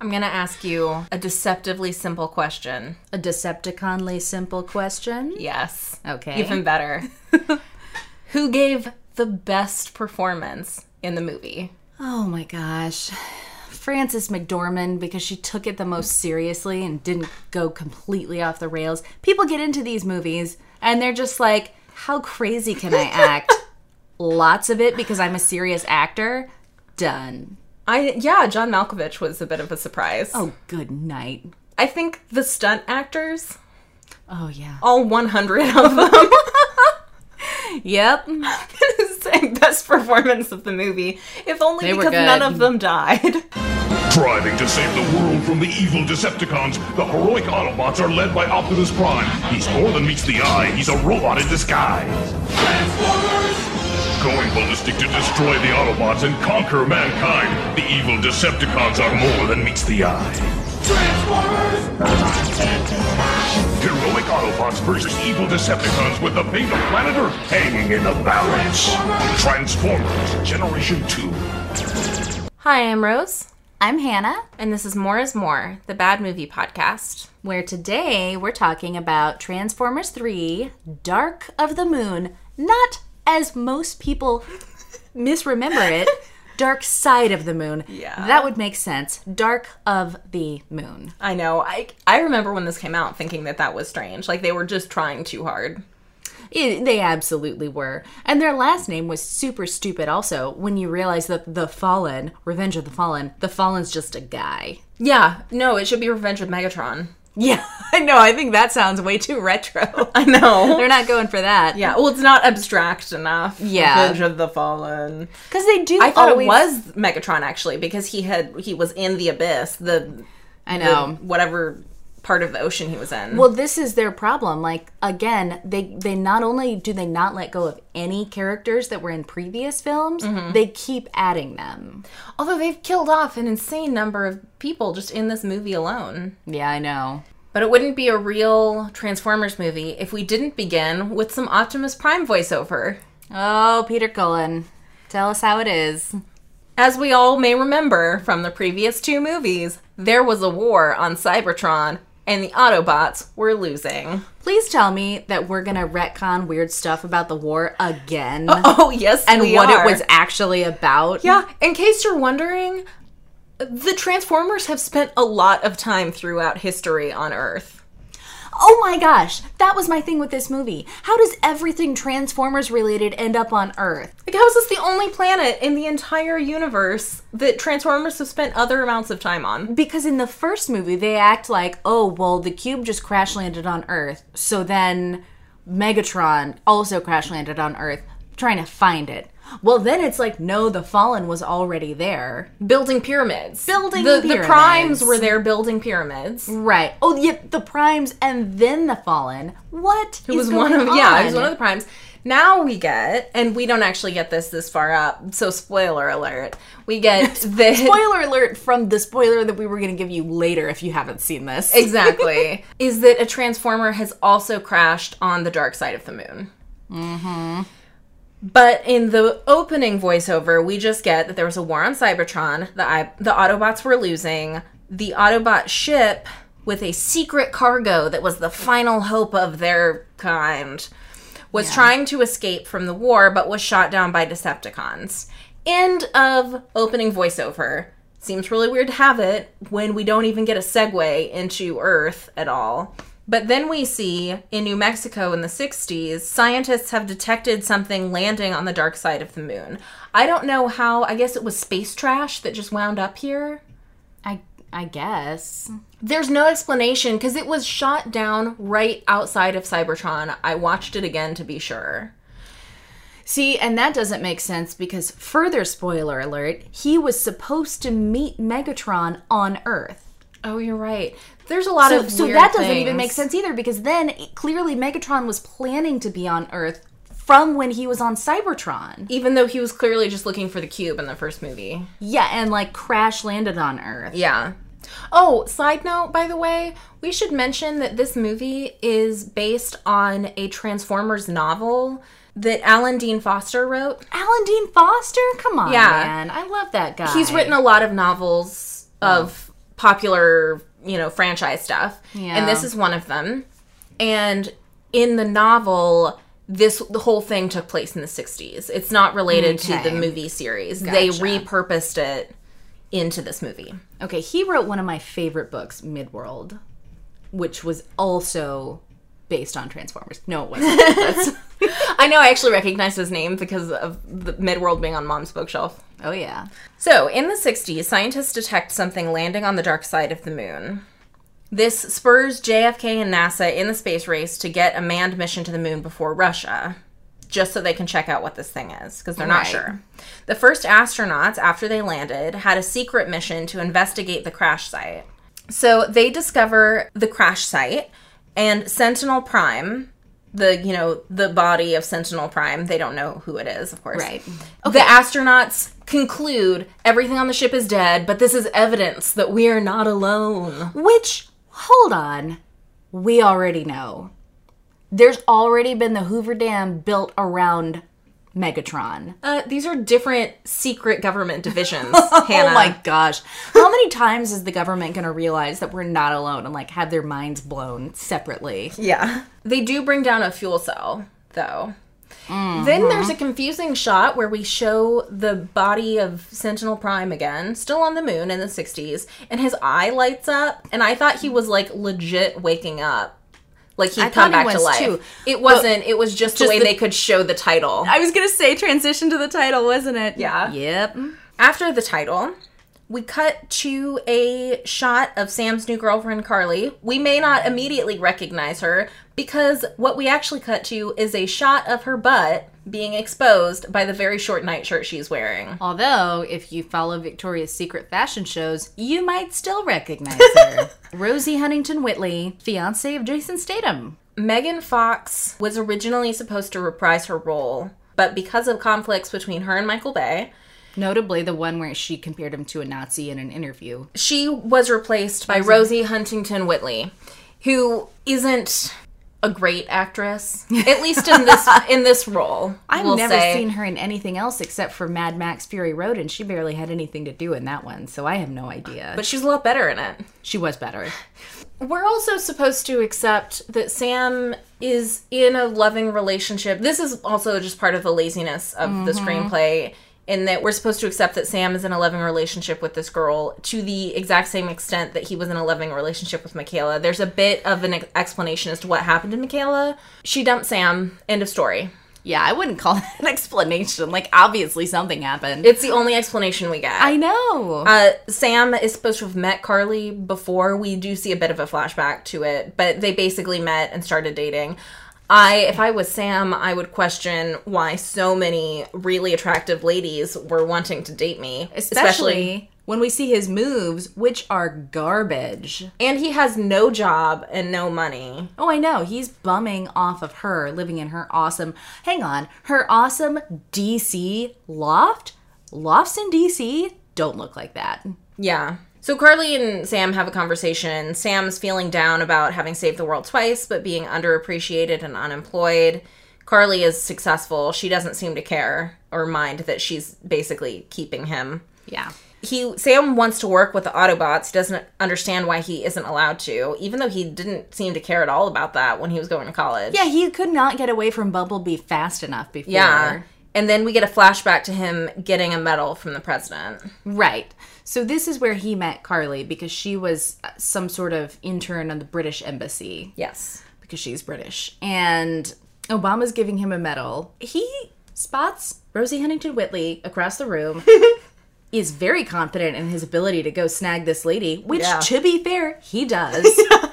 I'm gonna ask you a deceptively simple question. A Decepticonly simple question. Yes. Okay. Even better. Who gave the best performance in the movie? Oh my gosh. Frances McDormand because she took it the most seriously and didn't go completely off the rails. People get into these movies and they're just like, how crazy can I act? Lots of it because I'm a serious actor. Done. I yeah, John Malkovich was a bit of a surprise. Oh, good night. I think the stunt actors, Oh, yeah. all 100 of them, Yep. saying best performance of the movie, if only They because none of them died. Striving to save the world from the evil Decepticons, the heroic Autobots are led by Optimus Prime. He's more than meets the eye, he's a robot in disguise. Going ballistic to destroy the Autobots and conquer mankind, the evil Decepticons are more than meets the eye. Transformers! Heroic Autobots versus evil Decepticons with the fate of planet Earth hanging in the balance. Transformers Generation 2. Hi, I'm Rose, I'm Hannah, and this is More is More, the Bad Movie Podcast. where today we're talking about Transformers 3 Dark of the Moon. Not as most people misremember it, Dark Side of the Moon. Yeah. That would make sense. Dark of the Moon. I know. I I remember when this came out thinking that that was strange. Like they were just trying too hard. It, they absolutely were. And their last name was super stupid also when you realize that the Fallen, Revenge of the Fallen, the Fallen's just a guy. Yeah. No, it should be Revenge of Megatron. Yeah, I know. I think that sounds way too retro. I know. They're not going for that. yeah. Well, it's not abstract enough. Yeah. Revenge of the Fallen. Because they do I thought always- it was Megatron actually because he had he was in the abyss, the, I the know. whatever part of the ocean he was in. Well, this is their problem. Like again, they they not only do they not let go of any characters that were in previous films, mm-hmm. they keep adding them. Although they've killed off an insane number of people just in this movie alone. Yeah, I know. But it wouldn't be a real Transformers movie if we didn't begin with some Optimus Prime voiceover. Oh, Peter Cullen, tell us how it is. As we all may remember from the previous two movies, there was a war on Cybertron, and the Autobots were losing. Please tell me that we're gonna retcon weird stuff about the war again Oh, yes, and what are. it was actually about. Yeah, in case you're wondering, the Transformers have spent a lot of time throughout history on Earth. Oh my gosh, that was my thing with this movie. How does everything Transformers related end up on Earth? Like, how is this the only planet in the entire universe that Transformers have spent other amounts of time on? Because in the first movie, they act like, oh, well, the cube just crash landed on Earth. So then Megatron also crash landed on Earth, trying to find it. Well, then it's like, no, the Fallen was already there. Building pyramids. Building the, The primes were there building pyramids. Right. Oh, yeah, the Primes and then the Fallen. What? It was one of yeah, it was one of the primes. Now we get, and we don't actually get this this far up, so spoiler alert. We get the Spoiler alert from the spoiler that we were going to give you later if you haven't seen this. exactly is that a transformer has also crashed on the dark side of the moon. Mm-hmm. But in the opening voiceover, we just get that there was a war on Cybertron. The I- the Autobots were losing. The Autobot ship with a secret cargo that was the final hope of their kind was trying to escape from the war, but was shot down by Decepticons. End of opening voiceover. Seems really weird to have it when we don't even get a segue into Earth at all. But then we see in New Mexico in the 60s, scientists have detected something landing on the dark side of the moon. I don't know how, I guess it was space trash that just wound up here. I I guess. There's no explanation because it was shot down right outside of Cybertron. I watched it again to be sure. See, and that doesn't make sense because further spoiler alert, he was supposed to meet Megatron on Earth. Oh, you're right. There's a lot So, of so that doesn't things. even make sense either because then clearly Megatron was planning to be on Earth from when he was on Cybertron. Even though he was clearly just looking for the cube in the first movie. Yeah, and like crash landed on Earth. Yeah. Oh, side note, by the way, we should mention that this movie is based on a Transformers novel that Alan Dean Foster wrote. Alan Dean Foster? Come on, Yeah. man. I love that guy. He's written a lot of novels of popular, you know, franchise stuff. Yeah. And this is one of them. And in the novel, this the whole thing took place in the 60s. It's not related to the movie series. They repurposed it into this movie. Okay, he wrote one of my favorite books, Midworld, which was also based on Transformers. No, it wasn't. That's, I know I actually recognize his name because of the Midworld being on mom's bookshelf. oh yeah. So, in the 60s, scientists detect something landing on the dark side of the moon. This spurs JFK and NASA in the space race to get a manned mission to the moon before Russia, just so they can check out what this thing is, because they're not Right. sure. The first astronauts, after they landed, had a secret mission to investigate the crash site. So, they discover the crash site, and Sentinel Prime, the, you know, the body of Sentinel Prime, they don't know who it is, of course. Right. The astronauts conclude everything on the ship is dead, but this is evidence that we are not alone. Which, hold on, we already know. There's already been the Hoover Dam built around Megatron. Uh, these are different secret government divisions, Hannah. Oh my gosh. How many times is the government going to realize that we're not alone and like have their minds blown separately? Yeah. They do bring down a fuel cell, though. Then there's a confusing shot where we show the body of Sentinel Prime again, still on the moon in the 60s, and his eye lights up, and I thought he was like legit waking up. Like he'd I come thought he back to life. too. It wasn't, it was just, the way the- they could show the title. I was to say transition to the title, wasn't it? Yeah. Yep. After the title, we cut to a shot of Sam's new girlfriend, Carly. We may not immediately recognize her because what we actually cut to is a shot of her butt being exposed by the very short nightshirt she's wearing. Although, if you follow Victoria's Secret fashion shows, you might still recognize her. Rosie Huntington Whiteley, fiance of Jason Statham. Megan Fox was originally supposed to reprise her role, but because of conflicts between her and Michael Bay, Notably, the one where she compared him to a Nazi in an interview. she was replaced by Rosie Huntington Whiteley, who isn't a great actress, at least in this in this role. I've we'll never say. seen her in anything else except for Mad Max Fury Road, and she barely had anything to do in that one, so I have no idea. but she's a lot better in it. she was better. We're also supposed to accept that Sam is in a loving relationship. This is also just part of the laziness of the mm-hmm. screenplay. In that we're supposed to accept that Sam is in a loving relationship with this girl to the exact same extent that he was in a loving relationship with Michaela. There's a bit of an ex- explanation as to what happened to Michaela. She dumped Sam. End of story. Yeah, I wouldn't call that an explanation. Like, obviously something happened. It's the only explanation we get. I know. Uh, Sam is supposed to have met Carly before. We do see a bit of a flashback to it, but they basically met and started dating. I, if I was Sam, I would question why so many really attractive ladies were wanting to date me, Especially when we see his moves, which are garbage. and he has no job and no money. Oh, I know. He's bumming off of her, living in her awesome, hang on, her awesome DC loft? Lofts in DC don't look like that. Yeah. So Carly and Sam have a conversation. Sam's feeling down about having saved the world twice, but being underappreciated and unemployed. Carly is successful. She doesn't seem to care or mind that she's basically keeping him. Yeah. He Sam wants to work with the Autobots. Doesn't understand why he isn't allowed to, even though he didn't seem to care at all about that when he was going to college. Yeah, he could not get away from Bumblebee fast enough before. Yeah. And then we get a flashback to him getting a medal from the president. Right. So this is where he met Carly because she was uh, some sort of intern on the British embassy Yes. because she's British. And Obama's giving him a medal. He spots Rosie Huntington Whiteley across the room. is very confident in his ability to go snag this lady, which Yeah. to be fair, he does.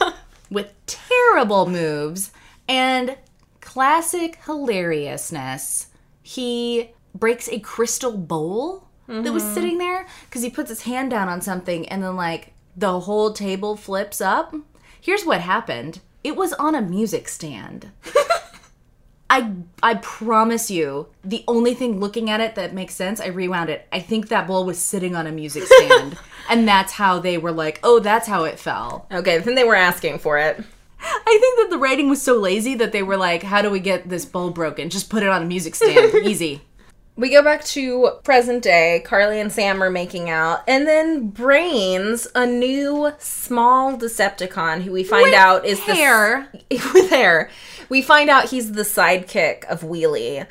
with terrible moves and classic hilariousness. He breaks a crystal bowl that was mm-hmm. sitting there because he puts his hand down on something and then, like, the whole table flips up. Here's what happened it was on a music stand. I I promise you, the only thing looking at it that makes sense, I rewound it. I think that bowl was sitting on a music stand. and that's how they were like, oh, that's how it fell. Okay, then they were asking for it. I think that the writing was so lazy that they were like, how do we get this bowl broken? Just put it on a music stand. Easy. We go back to present day. Carly and Sam are making out, and then Brains, a new small Decepticon, who we find With out is hair. the with hair. We find out he's the sidekick of Wheelie,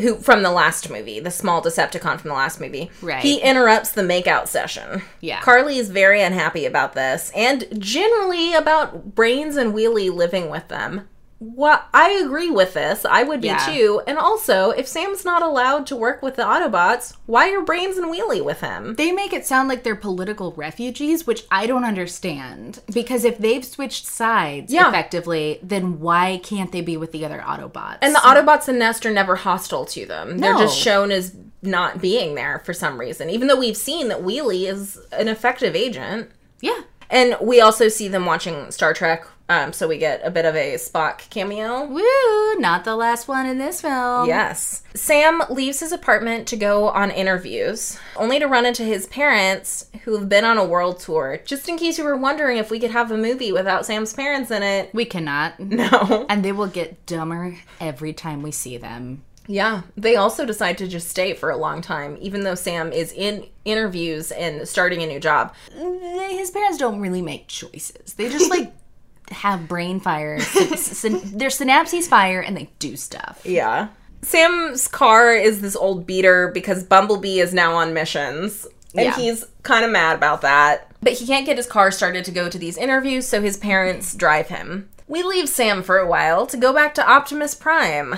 who from the last movie, the small Decepticon from the last movie. Right. He interrupts the makeout session. Yeah. Carly is very unhappy about this, and generally about Brains and Wheelie living with them. Well, I agree with this. I would be Yeah. too. And also, if Sam's not allowed to work with the Autobots, why are Brains and Wheelie with him? They make it sound like they're political refugees, which I don't understand. Because if they've switched sides Yeah. effectively, then why can't they be with the other Autobots? And the Autobots and Nest are never hostile to them. They're just shown as not being there for some reason, even though we've seen that Wheelie is an effective agent. yeah. And we also see them watching Star Trek, um, so we get a bit of a Spock cameo. Woo! Not the last one in this film. Yes. Sam leaves his apartment to go on interviews, only to run into his parents who have been on a world tour. Just in case you were wondering if we could have a movie without Sam's parents in it. We cannot. No. And they will get dumber every time we see them. Yeah. They also decide to just stay for a long time, even though Sam is in interviews and starting a new job. His parents don't really make choices. They just like have brain fire. Syn- syn- their synapses fire and they do stuff. Yeah. Sam's car is this old beater because Bumblebee is now on missions. And Yeah. he's kind of mad about that. But he can't get his car started to go to these interviews, so his parents drive him. We leave Sam for a while to go back to Optimus Prime,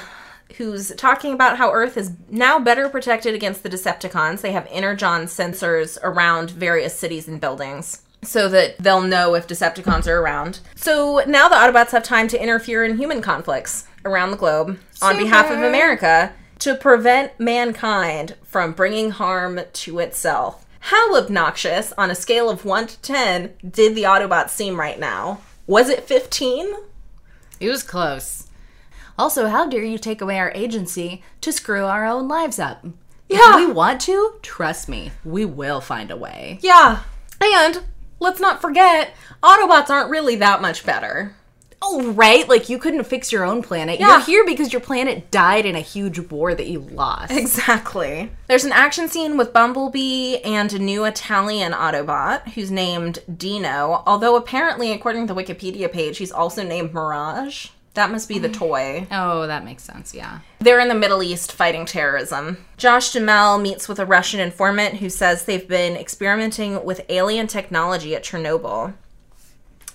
who's talking about how Earth is now better protected against the Decepticons. They have Energon sensors around various cities and buildings. So that they'll know if Decepticons are around. So now the Autobots have time to interfere in human conflicts around the globe on behalf of America to prevent mankind from bringing harm to itself. How obnoxious, on a scale of 1 to 10, did the Autobots seem right now? Was it 15? It was close. Also, how dare you take away our agency to screw our own lives up? Yeah. If we want to, trust me, we will find a way. Yeah. And let's not forget, Autobots aren't really that much better. Oh, right? Like you couldn't fix your own planet. Yeah. You're here because your planet died in a huge war that you lost. Exactly. There's an action scene with Bumblebee and a new Italian Autobot who's named Dino, although apparently, according to the Wikipedia page, he's also named Mirage. That must be the mm. toy. Oh, that makes sense, yeah. They're in the Middle East fighting terrorism. Josh Duhamel meets with a Russian informant who says they've been experimenting with alien technology at Chernobyl.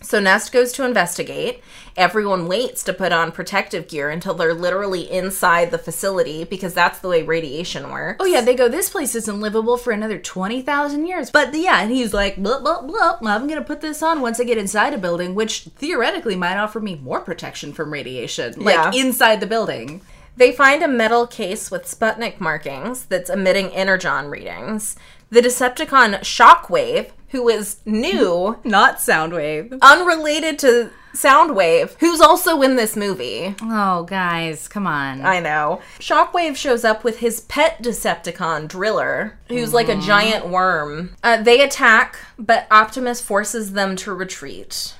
So Nest goes to investigate. Everyone waits to put on protective gear until they're literally inside the facility because that's the way radiation works. Oh yeah, they go. This place isn't livable for another twenty thousand years. But yeah, and he's like, blah blah blah. I'm gonna put this on once I get inside a building, which theoretically might offer me more protection from radiation, like Yeah. inside the building. They find a metal case with Sputnik markings that's emitting energon readings. The Decepticon Shockwave, who is new, Not Soundwave. unrelated to Soundwave, who's also in this movie. Oh, guys, come on. I know. Shockwave shows up with his pet Decepticon, Driller, who's like a giant worm. Uh, they attack, but Optimus forces them to retreat.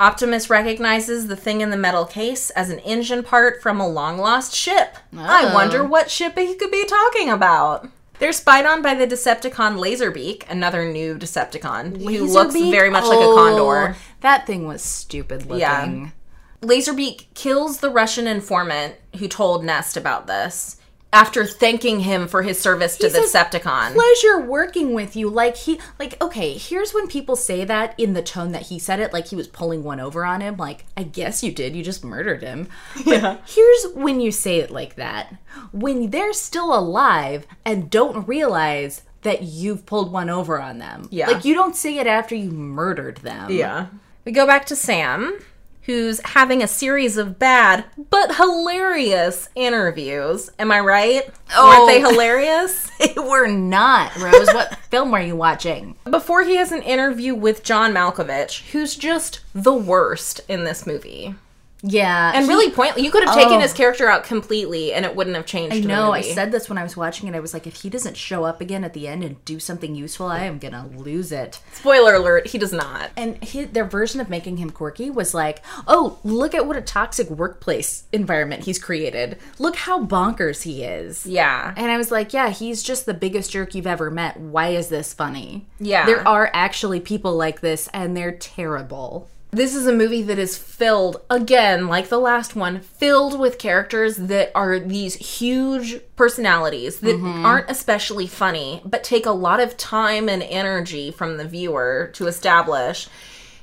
Optimus recognizes the thing in the metal case as an engine part from a long lost ship. I Oh. wonder what ship he could be talking about. They're spied on by the Decepticon Laserbeak, another new Decepticon, who looks very much like a Oh, condor. That thing was stupid looking. Yeah. Laserbeak kills the Russian informant who told Nest about this after thanking him for his service to He the says, Decepticon. Pleasure working with you. Like he like okay, here's when people say that in the tone that he said it, like he was pulling one over on him. Like, I guess you did, you just murdered him. But here's when you say it like that. When they're still alive and don't realize that you've pulled one over on them. Yeah. Like you don't say it after you murdered them. Yeah. We go back to Sam, who's having a series of bad but hilarious interviews. Am I right? Oh. Weren't they oh. hilarious? They were not, Rose. what film are you watching? Before he has an interview with John Malkovich, who's just the worst in this movie. Yeah. and he- really pointless. You could have taken Oh. his character out completely, and it wouldn't have changed. I the know. I said this when I was watching it. I was like, if he doesn't show up again at the end and do something useful, I am gonna lose it. Spoiler alert: He does not. And he, their version of making him quirky was like, oh, look at what a toxic workplace environment he's created. Look how bonkers he is. Yeah. And I was like, yeah, he's just the biggest jerk you've ever met. Why is this funny? Yeah. There are actually people like this, and they're terrible. This is a movie that is filled, again, like the last one, filled with characters that are these huge personalities that mm-hmm. aren't especially funny, but take a lot of time and energy from the viewer to establish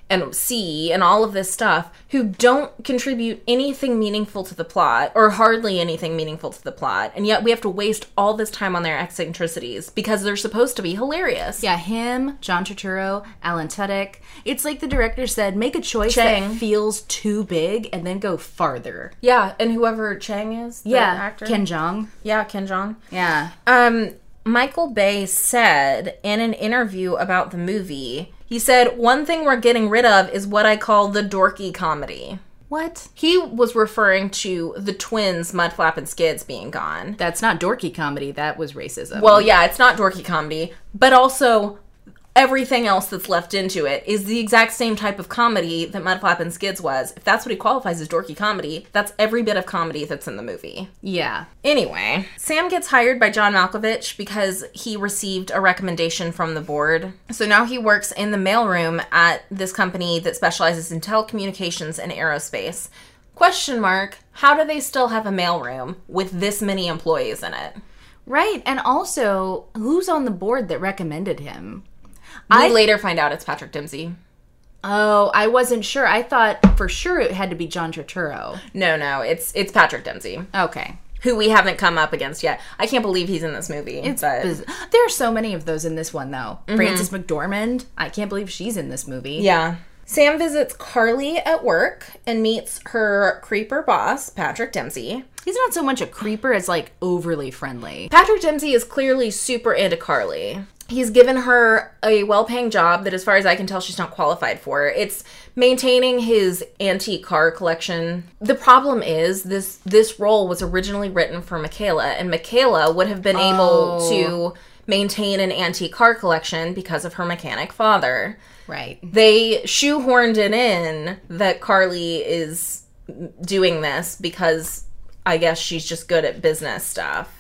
and C and all of this stuff who don't contribute anything meaningful to the plot or hardly anything meaningful to the plot. And yet we have to waste all this time on their eccentricities because they're supposed to be hilarious. Yeah, him, John Turturro, Alan Tudyk. It's like the director said, make a choice Chang. that feels too big and then go farther. Yeah, and whoever Chang is, the Yeah, actor. Ken Jeong. yeah, Ken Jeong. Yeah. Um, Michael Bay said in an interview about the movie, he said, One thing we're getting rid of is what I call the dorky comedy. What? He was referring to the twins, Mudflap and Skids, being gone. That's not dorky comedy. That was racism. Well, yeah, it's not dorky comedy, but also everything else that's left into it is the exact same type of comedy that Mudflap and Skids was. If that's what he qualifies as dorky comedy, that's every bit of comedy that's in the movie. yeah. Anyway, Sam gets hired by John Malkovich because he received a recommendation from the board. So now he works in the mailroom at this company that specializes in telecommunications and aerospace. Question mark, how do they still have a mailroom with this many employees in it? Right. And also, who's on the board that recommended him? We I- later find out it's Patrick Dempsey. Oh, I wasn't sure. I thought for sure it had to be John Turturro. No, no, it's it's Patrick Dempsey, Okay. who we haven't come up against yet. I can't believe he's in this movie. It's but biz- there are so many of those in this one though. Mm-hmm. Frances McDormand. I can't believe she's in this movie. Yeah. Sam visits Carly at work and meets her creeper boss, Patrick Dempsey. He's not so much a creeper as like overly friendly. Patrick Dempsey is clearly super into Carly. He's given her a well paying job that, as far as I can tell, she's not qualified for. It's maintaining his antique car collection. The problem is this this role was originally written for Michaela, and Michaela would have been able Oh. to maintain an antique car collection because of her mechanic father. Right. they shoehorned it in that Carly is doing this because I guess she's just good at business stuff.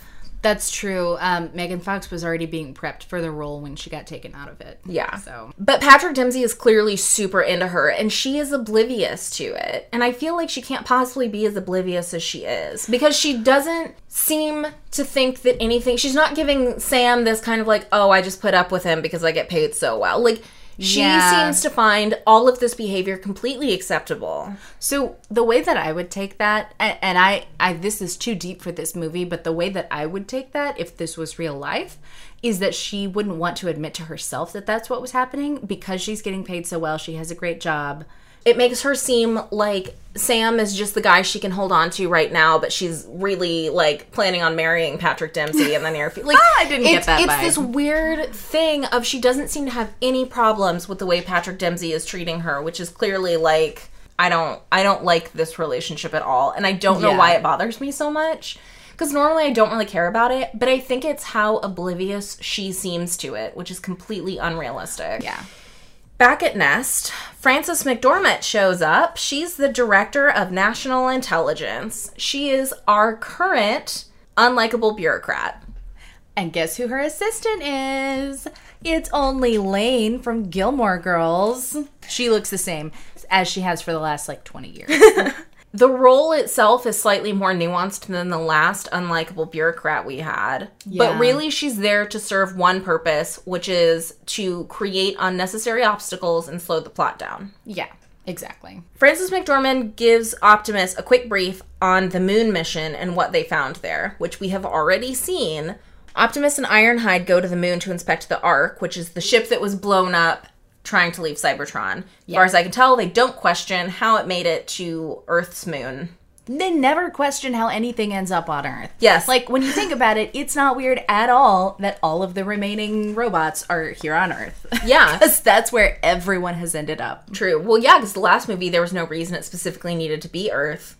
That's true. Um, Megan Fox was already being prepped for the role when she got taken out of it. Yeah. So But Patrick Dempsey is clearly super into her and she is oblivious to it. And I feel like she can't possibly be as oblivious as she is because she doesn't seem to think that anything, she's not giving Sam this kind of like, oh, I just put up with him because I get paid so well. Like, she Yeah. seems to find all of this behavior completely acceptable. So the way that I would take that, and I, I this is too deep for this movie, but the way that I would take that, if this was real life, is that she wouldn't want to admit to herself that that's what was happening because she's getting paid so well. She has a great job. It makes her seem like Sam is just the guy she can hold on to right now, but she's really like planning on marrying Patrick Dempsey in the near future. Like, Ah, I didn't get that It's vibe. this weird thing of she doesn't seem to have any problems with the way Patrick Dempsey is treating her, which is clearly like I don't I don't like this relationship at all, and I don't know Yeah. why it bothers me so much. Because normally I don't really care about it, but I think it's how oblivious she seems to it, which is completely unrealistic. Yeah. Back at Nest, Frances McDormand shows up. She's the director of national intelligence. She is our current unlikable bureaucrat. And guess who her assistant is? It's only Lane from Gilmore Girls. She looks the same as she has for the last like 20 years. The role itself is slightly more nuanced than the last unlikable bureaucrat we had. Yeah. But really, she's there to serve one purpose, which is to create unnecessary obstacles and slow the plot down. yeah, exactly. Frances McDormand gives Optimus a quick brief on the moon mission and what they found there, which we have already seen. Optimus and Ironhide go to the moon to inspect the Ark, which is the ship that was blown up trying to leave Cybertron. As far as I can tell, they don't question how it made it to Earth's moon. they never question how anything ends up on Earth. Yes. Like when you think about it, it's not weird at all that all of the remaining robots are here on Earth. Yeah. Because that's where everyone has ended up. True. Well, yeah, because the last movie there was no reason it specifically needed to be Earth.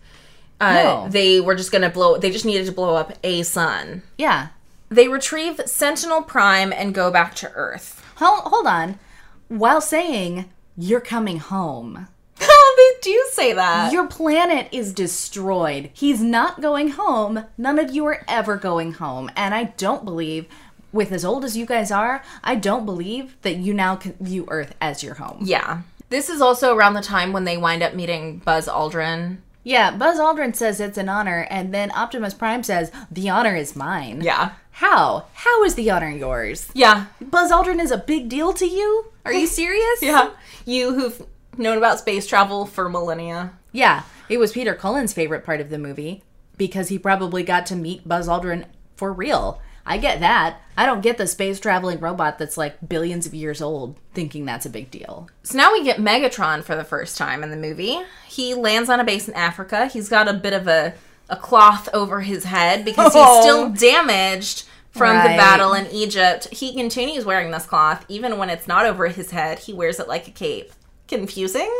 Uh, No. They were just gonna blow. They just needed to blow up a sun. Yeah. They retrieve Sentinel Prime and go back to Earth. Hold, hold on. While saying, you're coming home. they do say that. Your planet is destroyed. He's not going home. None of you are ever going home. And I don't believe, with as old as you guys are, I don't believe that you now can view Earth as your home. yeah. This is also around the time when they wind up meeting Buzz Aldrin. Yeah, Buzz Aldrin says it's an honor, and then Optimus Prime says, the honor is mine. Yeah. How? How is the honor yours? Yeah. Buzz Aldrin is a big deal to you? Are you serious? Yeah. You who've known about space travel for millennia. Yeah, it was Peter Cullen's favorite part of the movie because he probably got to meet Buzz Aldrin for real. I get that. I don't get the space traveling robot that's like billions of years old thinking that's a big deal. So now we get Megatron for the first time in the movie. He lands on a base in Africa. He's got a bit of a, a cloth over his head because he's Oh. still damaged from the battle in Egypt. He continues wearing this cloth even when it's not over his head. He wears it like a cape. Confusing?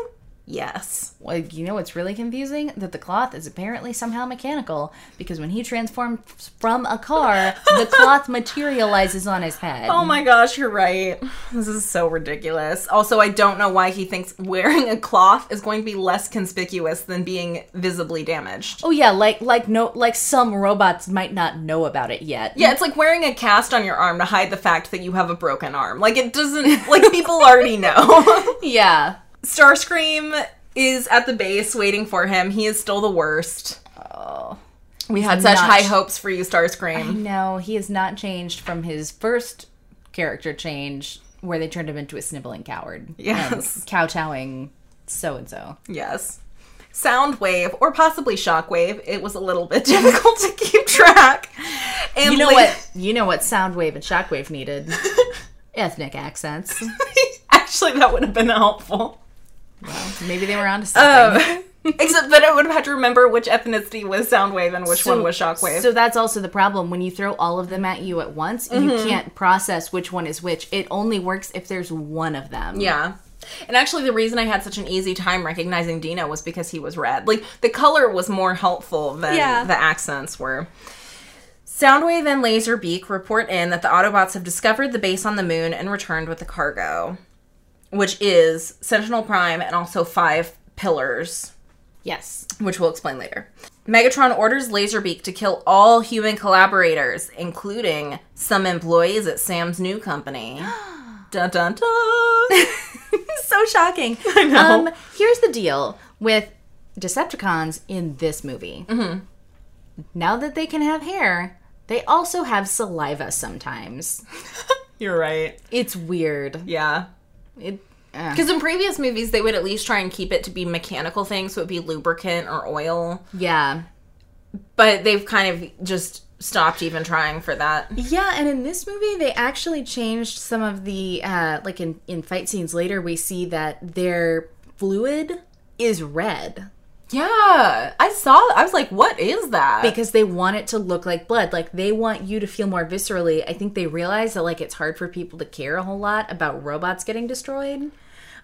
Yes. Well, you know what's really confusing? That the cloth is apparently somehow mechanical because when he transforms from a car, the cloth materializes on his head. Oh my gosh, you're right. This is so ridiculous. Also, I don't know why he thinks wearing a cloth is going to be less conspicuous than being visibly damaged. Oh yeah, like like no like some robots might not know about it yet. Yeah, it's like wearing a cast on your arm to hide the fact that you have a broken arm. Like it doesn't like people already know. Yeah. Starscream is at the base waiting for him. He is still the worst. Oh. We had such high hopes for you, Starscream. No, he has not changed from his first character change where they turned him into a sniveling coward. Yes. Kowtowing so and so. Yes. Soundwave or possibly Shockwave. It was a little bit difficult to keep track. And You know la- what you know what Soundwave and Shockwave needed? Ethnic accents. Actually, that would have been helpful. Well, maybe they were onto something. Um, except that I would have had to remember which ethnicity was Soundwave and which one was Shockwave. So that's also the problem. When you throw all of them at you at once, you Mm-hmm. can't process which one is which. It only works if there's one of them. Yeah. And actually, the reason I had such an easy time recognizing Dino was because he was red. Like, the color was more helpful than Yeah. the accents were. Soundwave and Laserbeak report in that the Autobots have discovered the base on the moon and returned with the cargo, which is Sentinel Prime and also five pillars, Yes. which we'll explain later. Megatron orders Laserbeak to kill all human collaborators, including some employees at Sam's new company. dun dun dun! so shocking. I know. Um, here's the deal with Decepticons in this movie. Mm-hmm. Now that they can have hair, they also have saliva sometimes. You're right. It's weird. Yeah. It. uh, Because in previous movies, they would at least try and keep it to be mechanical things, so it'd be lubricant or oil. yeah. But they've kind of just stopped even trying for that. Yeah, and in this movie, they actually changed some of the uh, like in in fight scenes later. We see that their fluid is red Yeah, I saw. I was like, "What is that?" because they want it to look like blood. Like they want you to feel more viscerally. I think they realize that like it's hard for people to care a whole lot about robots getting destroyed,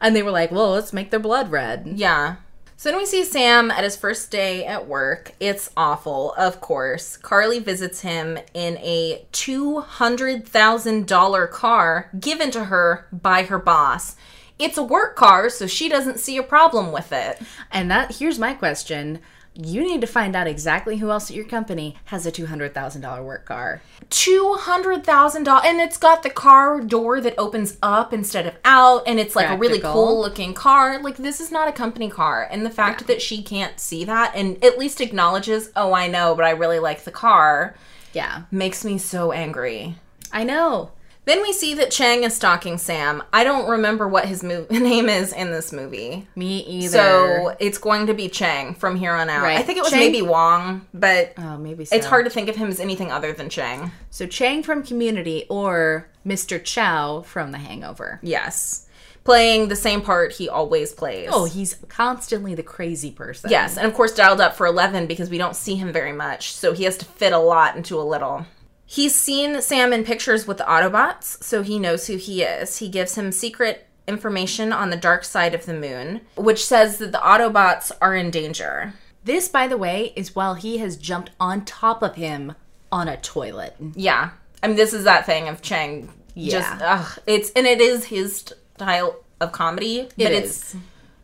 and they were like, "Well, let's make their blood red." yeah. So then we see Sam at his first day at work. It's awful, of course. Carly visits him in a two hundred thousand dollar car given to her by her boss. It's a work car, so she doesn't see a problem with it. And that here's my question: You need to find out exactly who else at your company has a two hundred thousand dollar work car. two hundred thousand dollars, and it's got the car door that opens up instead of out, and it's like a really cool looking car. Like this is not a company car, and the fact that she can't see that and at least acknowledges, "Oh, I know, but I really like the car," Yeah, makes me so angry. I know. Then we see that Chang is stalking Sam. I don't remember what his mo- name is in this movie. Me either. So it's going to be Chang from here on out. Right. I think it was Chang- maybe Wong, but oh, maybe so. it's hard to think of him as anything other than Chang. So Chang from Community or Mr. Chow from The Hangover. Yes. playing the same part he always plays. Oh, he's constantly the crazy person. Yes, and of course dialed up for 11 because we don't see him very much, so he has to fit a lot into a little. He's seen Sam in pictures with the Autobots, so he knows who he is. He gives him secret information on the dark side of the moon, which says that the Autobots are in danger. This, by the way, is while he has jumped on top of him on a toilet. Yeah. I mean, this is that thing of Chang. Just, Yeah. ugh, it's, and it is his style of comedy, but It it's, is.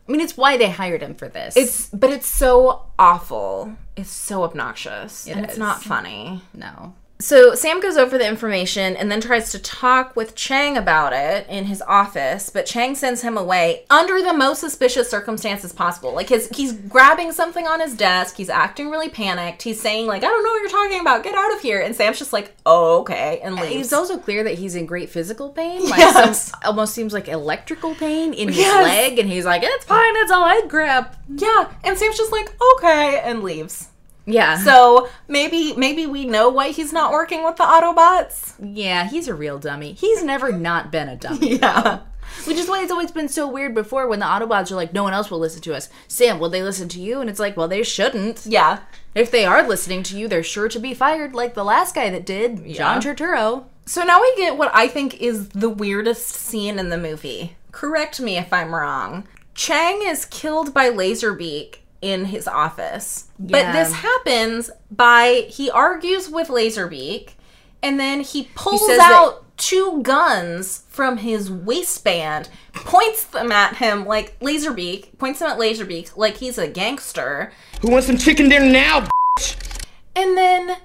I mean, it's why they hired him for this. it's, but it's so awful. It's so obnoxious. and it's not funny. no. So Sam goes over the information and then tries to talk with Chang about it in his office, but Chang sends him away under the most suspicious circumstances possible. Like his he's grabbing something on his desk, he's acting really panicked, he's saying like, "I don't know what you're talking about. Get out of here." And Sam's just like, "Oh, okay." And leaves. It's also clear that he's in great physical pain. Like Yes. some, almost seems like electrical pain in his Yes. leg, and he's like, "It's fine. It's a leg grab." yeah, and Sam's just like, "Okay," and leaves. Yeah. So, maybe maybe we know why he's not working with the Autobots. yeah, he's a real dummy. He's never not been a dummy. Yeah. Which is why it's always been so weird before when the Autobots are like, no one else will listen to us. Sam, will they listen to you? And it's like, well, they shouldn't. Yeah. If they are listening to you, they're sure to be fired, like the last guy that did, John Turturro. So now we get what I think is the weirdest scene in the movie. Correct me if I'm wrong. Chang is killed by Laserbeak in his office. But this happens by he argues with Laserbeak and then he pulls says that- out two guns from his waistband, points them at him like Laserbeak, points them at Laserbeak like he's a gangster, Who wants some chicken dinner now? and then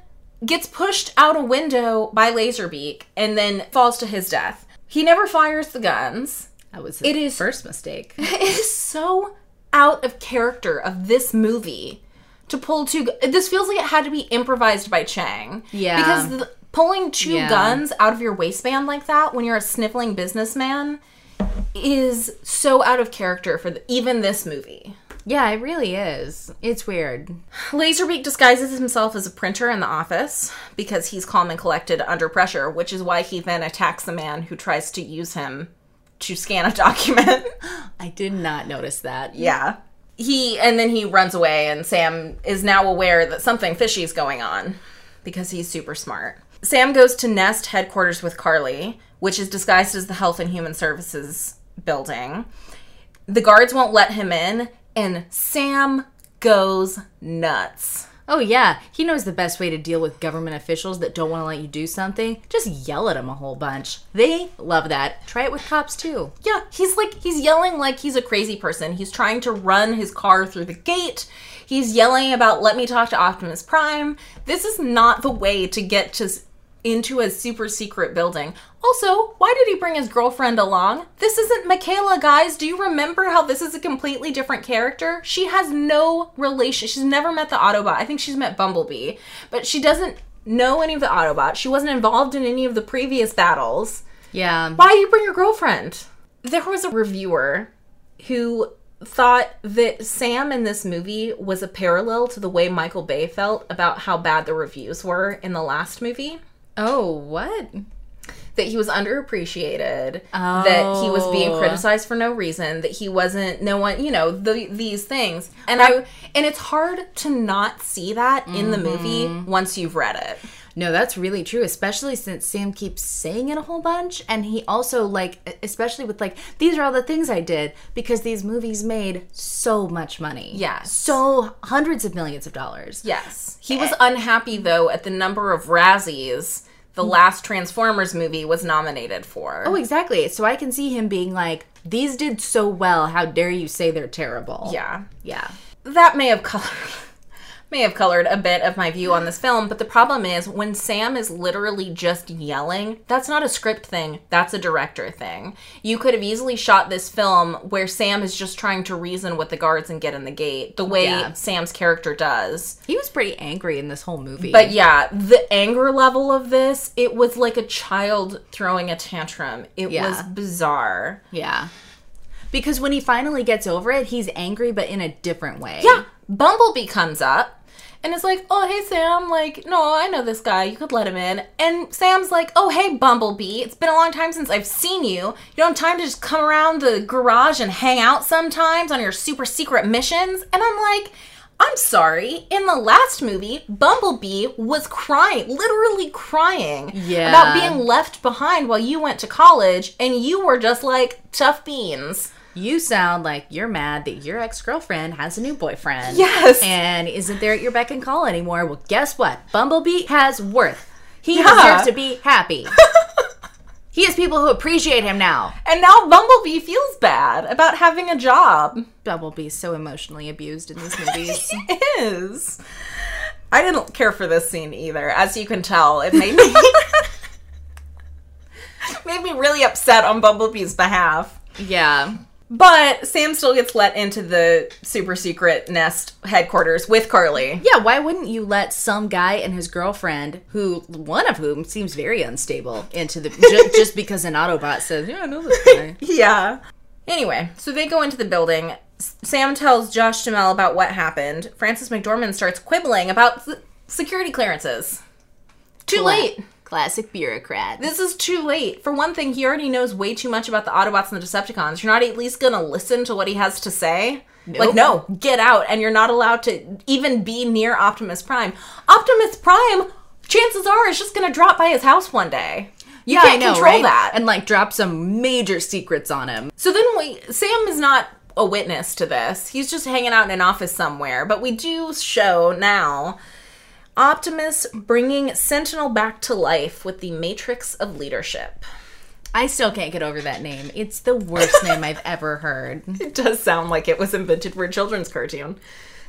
gets pushed out a window by Laserbeak and then falls to his death. He never fires the guns. That was It his is- first mistake. It is so out of character of this movie to pull two. gu- This feels like it had to be improvised by Chang. Yeah. Because the, pulling two Yeah. guns out of your waistband like that when you're a sniffling businessman is so out of character for the, even this movie. Yeah, it really is. It's weird. Laserbeak disguises himself as a printer in the office because he's calm and collected under pressure, which is why he then attacks the man who tries to use him to scan a document. I did not notice that. yeah. He and then he runs away and Sam is now aware that something fishy is going on because he's super smart. Sam goes to Nest headquarters with Carly, which is disguised as the Health and Human Services building. The guards won't let him in and Sam goes nuts. Oh, yeah. He knows the best way to deal with government officials that don't want to let you do something. Just yell at them a whole bunch. They love that. Try it with cops, too. Yeah, he's like he's yelling like he's a crazy person. He's trying to run his car through the gate. He's yelling about let me talk to Optimus Prime. This is not the way to get to into a super secret building. Also, why did he bring his girlfriend along? This isn't Michaela, guys. Do you remember how this is a completely different character? She has no relation. She's never met the Autobot. I think she's met Bumblebee, but she doesn't know any of the Autobots. She wasn't involved in any of the previous battles Yeah. why do you bring your girlfriend? There was a reviewer who thought that Sam in this movie was a parallel to the way Michael Bay felt about how bad the reviews were in the last movie. Oh, what? That he was underappreciated, that he was being Oh. criticized for no reason, that he wasn't no one, you know, the, these things. And I and it's hard to not see that in the movie mm-hmm. once you've read it. No, that's really true, especially since Sam keeps saying it a whole bunch. And he also, like, especially with, like, these are all the things I did because these movies made so much money. Yes. So hundreds of millions of dollars. Yes. He was unhappy though at the number of Razzies the last Transformers movie was nominated for. Oh, exactly. So I can see him being like, these did so well. How dare you say they're terrible? yeah. Yeah. That may have colored may have colored a bit of my view on this film, but the problem is when Sam is literally just yelling, that's not a script thing, that's a director thing. You could have easily shot this film where Sam is just trying to reason with the guards and get in the gate, the way Yeah. Sam's character does. He was pretty angry in this whole movie. But yeah, the anger level of this, it was like a child throwing a tantrum. It Yeah. was bizarre. yeah. Because when he finally gets over it, he's angry, but in a different way. Yeah. Bumblebee comes up and it's like, "Oh, hey Sam, like, no, I know this guy. You could let him in." And Sam's like, "Oh, hey Bumblebee, it's been a long time since I've seen you. You don't have time to just come around the garage and hang out sometimes on your super secret missions?" And I'm like, "I'm sorry. In the last movie, Bumblebee was crying, literally crying Yeah. about being left behind while you went to college, and you were just like tough beans." You sound like you're mad that your ex girlfriend has a new boyfriend. Yes. And isn't there at your beck and call anymore. Well, guess what? Bumblebee has worth. He Yeah. deserves to be happy. he has people who appreciate him now. And now Bumblebee feels bad about having a job. Bumblebee's so emotionally abused in these movies. is. I didn't care for this scene either. As you can tell, it made me made me really upset on Bumblebee's behalf. yeah. But Sam still gets let into the super secret nest headquarters with Carly. Yeah, why wouldn't you let some guy and his girlfriend, who one of whom seems very unstable, into the ju- just because an Autobot says, "Yeah, I know this guy." Yeah. Anyway, so they go into the building. Sam tells Josh Duhamel about what happened. Frances McDormand starts quibbling about security clearances. Too late. Classic bureaucrat. This is too late. For one thing, he already knows way too much about the Autobots and the Decepticons. You're not at least gonna listen to what he has to say. Like, no, get out, and you're not allowed to even be near Optimus Prime. Optimus Prime, chances are, is just gonna drop by his house one day. You yeah, can't I know, control right? that. and like drop some major secrets on him. So then we Sam is not a witness to this. He's just hanging out in an office somewhere. But we do show now Optimus bringing Sentinel back to life with the Matrix of Leadership. I still can't get over that name. It's the worst name I've ever heard. It does sound like it was invented for a children's cartoon.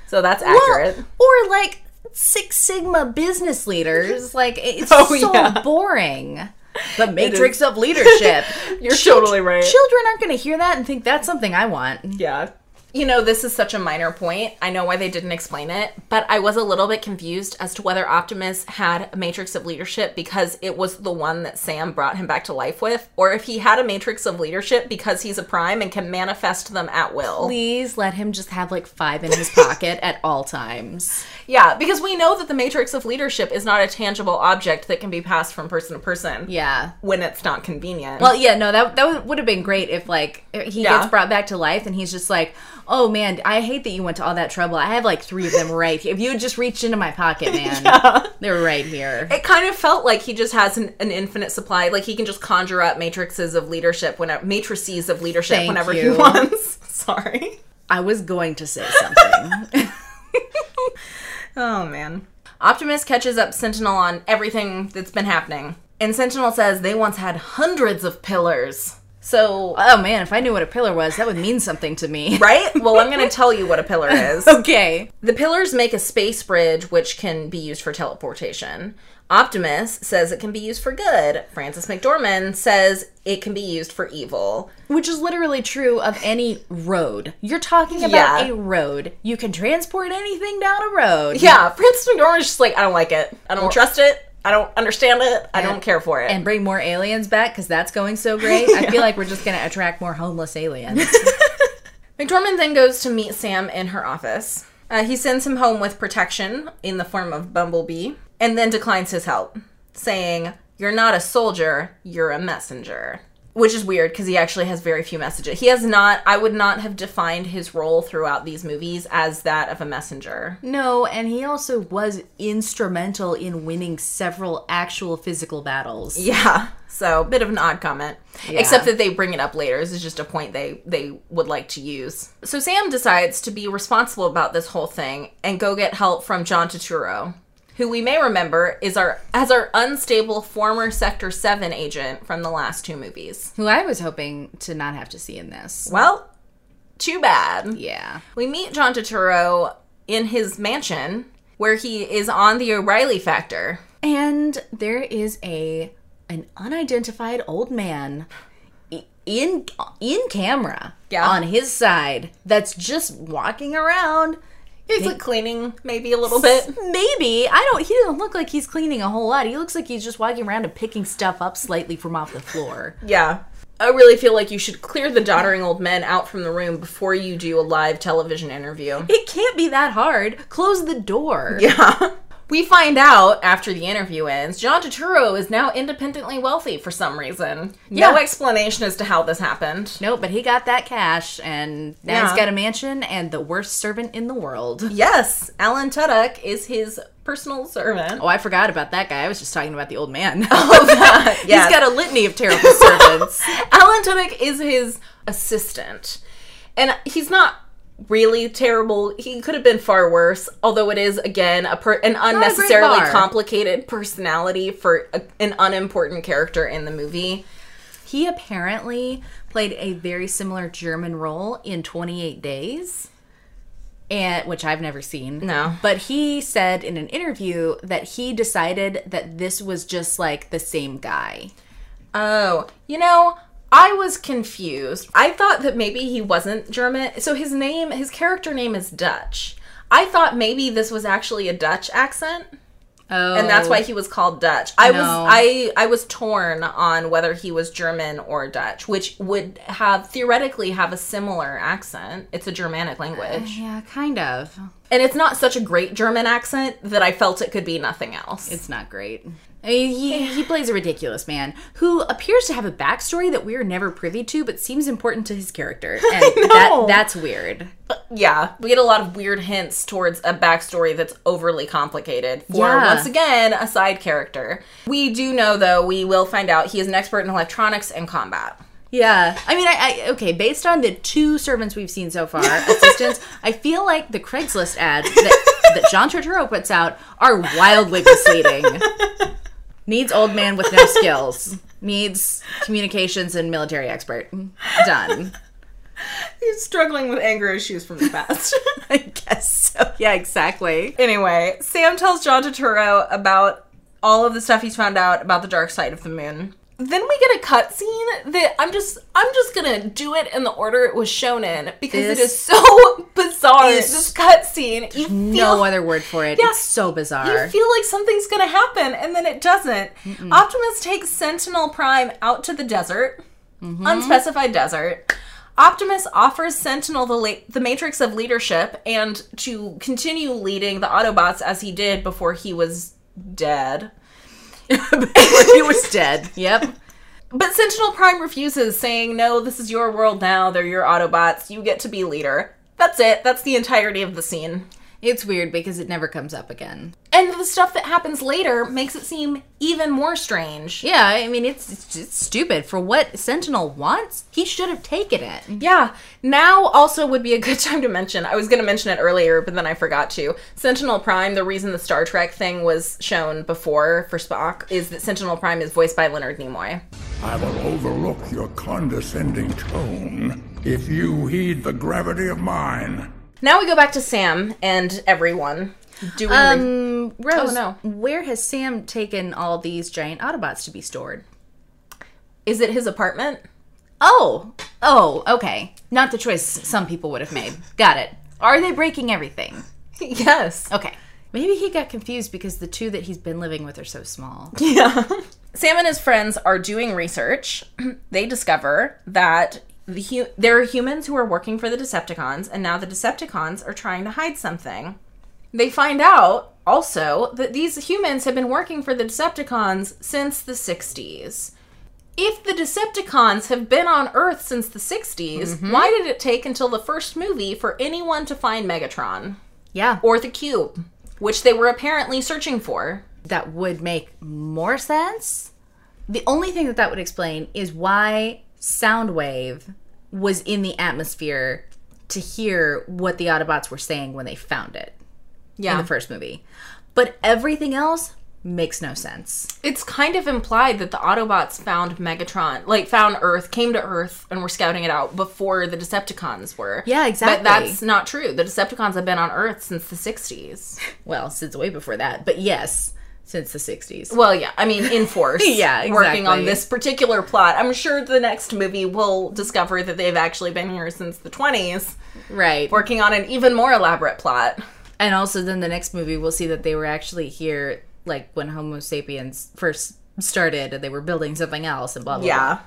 So that's accurate. or like Six Sigma business leaders. Like it's Oh, so yeah. boring. The matrix of leadership. You're totally right. Children aren't going to hear that and think that's something I want. Yeah. You know, this is such a minor point. I know why they didn't explain it, but I was a little bit confused as to whether Optimus had a matrix of leadership because it was the one that Sam brought him back to life with, or if he had a matrix of leadership because he's a prime and can manifest them at will. Please let him just have like five in his pocket at all times. Yeah, because we know that the matrix of leadership is not a tangible object that can be passed from person to person Yeah. when it's not convenient. Well, yeah, no, that that would- have been great if like he Yeah. gets brought back to life and he's just like, "Oh man, I hate that you went to all that trouble. I have like three of them right here. If you had just reached into my pocket, man, they're right here." it kind of felt like he just has an, an infinite supply. Like he can just conjure up matrices of leadership whenever matrices of leadership Thank whenever he wants. Sorry. I was going to say something. Oh man. Optimus catches up Sentinel on everything that's been happening. And Sentinel says they once had hundreds of pillars. So, oh man, if I knew what a pillar was, that would mean something to me. right? Well, I'm going to tell you what a pillar is. Okay. The pillars make a space bridge which can be used for teleportation. Optimus says it can be used for good. Frances McDormand says it can be used for evil. Which is literally true of any road. You're talking about Yeah. a road. You can transport anything down a road. Yeah, Frances McDormand's just like, I don't like it. I don't trust it. I don't understand it. I don't care for it. And bring more aliens back because that's going so great. I feel like we're just going to attract more homeless aliens. McDormand then goes to meet Sam in her office. Uh, he sends him home with protection in the form of Bumblebee, and then declines his help, saying, You're not a soldier, you're a messenger. Which is weird because he actually has very few messages. He has not, I would not have defined his role throughout these movies as that of a messenger. no, and he also was instrumental in winning several actual physical battles. Yeah. So, a bit of an odd comment. Yeah. Except that they bring it up later. This is just a point they they would like to use. So Sam decides to be responsible about this whole thing and go get help from John Turturro, who we may remember is our as our unstable former Sector 7 agent from the last two movies. Who I was hoping to not have to see in this. Well, too bad. Yeah. We meet John Turturro in his mansion where he is on the O'Reilly factor. And there is a an unidentified old man in in camera Yeah. on his side that's just walking around. He's like cleaning maybe a little bit. Maybe I don't. He doesn't look like he's cleaning a whole lot. He looks like he's just walking around and picking stuff up slightly from off the floor. Yeah. I really feel like you should clear the doddering old men out from the room before you do a live television interview. It can't be that hard. Close the door. Yeah. We find out after the interview ends, John Turturro is now independently wealthy for some reason. No explanation as to how this happened. No, but he got that cash, and now Yeah. he's got a mansion and the worst servant in the world. Yes, Alan Tudyk is his personal servant. Oh, I forgot about that guy. I was just talking about the old man. Oh, that. yes. He's got a litany of terrible servants. Alan Tudyk is his assistant. And he's not really terrible. He could have been far worse, although it is again a per- an unnecessarily complicated personality for a, an unimportant character in the movie. He apparently played a very similar German role in 28 Days, and which I've never seen. No. But he said in an interview that he decided that this was just like the same guy. Oh, you know, I was confused. I thought that maybe he wasn't German. So his name, his character name is Dutch. I thought maybe this was actually a Dutch accent. Oh. and that's why oh. he was called Dutch. I was I I was torn on whether he was German or Dutch, which would have theoretically have a similar accent. It's a Germanic language. Uh, yeah, kind of. And it's not such a great German accent that I felt it could be nothing else. It's not great. I mean, he, he plays a ridiculous man who appears to have a backstory that we are never privy to, but seems important to his character. And that that's weird. yeah, we get a lot of weird hints towards a backstory that's overly complicated for Yeah. once again a side character. We do know though, we will find out he is an expert in electronics and combat. Yeah, I mean, I, I okay. Based on the two servants we've seen so far, assistants, I feel like the Craigslist ads that, that John Turturro puts out are wildly misleading. Needs old man with no skills. Needs communications and military expert. Done. He's struggling with anger issues from the past. I guess so. Yeah, exactly. Anyway, Sam tells John Turturro about all of the stuff he's found out about the dark side of the moon. Then we get a cutscene that I'm just I'm just gonna do it in the order it was shown in because it This is so bizarre. is This cutscene, you feel No other word for it. Yeah. It's so bizarre. you feel like something's gonna happen and then it doesn't. Optimus takes Sentinel Prime out to the desert, mm-hmm. unspecified desert. Optimus offers Sentinel the la- the matrix of leadership and to continue leading the Autobots as he did before he was dead. he was dead. Yep. But Sentinel Prime refuses, saying, "No, this is your world now. They're your Autobots. You get to be leader." That's it. That's the entirety of the scene. It's weird because it never comes up again. And the stuff that happens later makes it seem even more strange. Yeah, I mean, it's, it's, it's stupid. For what Sentinel wants, he should have taken it. Yeah. Now also would be a good time to mention. I was going to mention it earlier, but then I forgot to. Sentinel Prime, the reason the Star Trek thing was shown before for Spock is that Sentinel Prime is voiced by Leonard Nimoy. I will overlook your condescending tone if you heed the gravity of mine. Now we go back to Sam and everyone doing re- Um, Rose, Oh, no. where has Sam taken all these giant Autobots to be stored? Is it his apartment? Oh, oh, okay. Not the choice some people would have made. Got it. Are they breaking everything? yes. Okay. Maybe he got confused because the two that he's been living with are so small. Yeah. Sam and his friends are doing research. they discover that the hu- there are humans who are working for the Decepticons, and now the Decepticons are trying to hide something. They find out also that these humans have been working for the Decepticons since the 60s. If the Decepticons have been on Earth since the 60s, mm-hmm. why did it take until the first movie for anyone to find Megatron Yeah. or the cube, which they were apparently searching for? that would make more sense. The only thing that that would explain is why Soundwave was in the atmosphere to hear what the Autobots were saying when they found it Yeah. in the first movie. But everything else makes no sense. It's kind of implied that the Autobots found Megatron, like found Earth, came to Earth, and were scouting it out before the Decepticons were. Yeah, exactly. But that's not true. The Decepticons have been on Earth since the 60s. Well, since way before that, but yes, since the 60s. Well, yeah, I mean, in force. Yeah, Working on this particular plot. I'm sure the next movie will discover that they've actually been here since the 20s, Right. working on an even more elaborate plot. And also, then the next movie, we'll see that they were actually here, like when Homo sapiens first started, and they were building something else, and blah blah. Yeah. blah.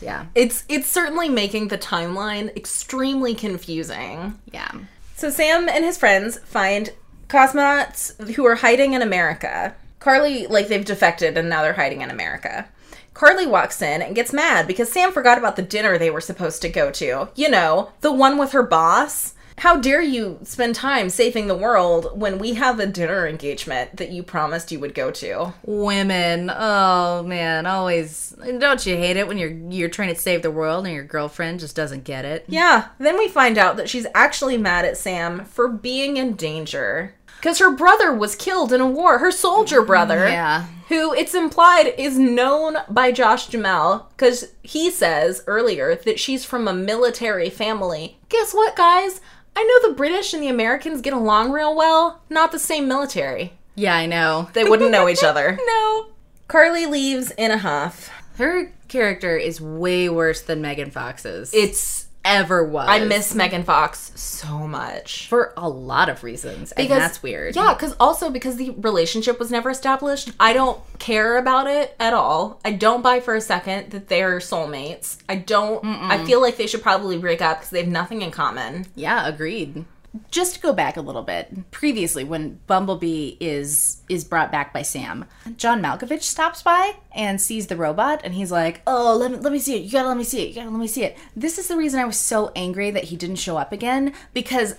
Yeah. It's it's certainly making the timeline extremely confusing. Yeah. So Sam and his friends find cosmonauts who are hiding in America. Carly, like they've defected and now they're hiding in America. Carly walks in and gets mad because Sam forgot about the dinner they were supposed to go to. You know, the one with her boss. How dare you spend time saving the world when we have a dinner engagement that you promised you would go to? Women. Oh man, always don't you hate it when you're you're trying to save the world and your girlfriend just doesn't get it? Yeah, then we find out that she's actually mad at Sam for being in danger. Because her brother was killed in a war, her soldier mm-hmm. brother. Yeah. Who it's implied is known by Josh Duhamel because he says earlier that she's from a military family. Guess what, guys? I know the British and the Americans get along real well, not the same military. Yeah, I know. They wouldn't know each other. No. Carly leaves in a huff. Her character is way worse than Megan Fox's. It's. Ever was. I miss Megan Fox so much. for a lot of reasons, and that's weird. Yeah, because also because the relationship was never established, I don't care about it at all. I don't buy for a second that they're soulmates. I don't. I feel like they should probably break up because they have nothing in common. Yeah, agreed. Just to go back a little bit, previously when Bumblebee is is brought back by Sam, John Malkovich stops by and sees the robot, and he's like, "Oh, let me let me see it. You gotta let me see it. You gotta let me see it." This is the reason I was so angry that he didn't show up again because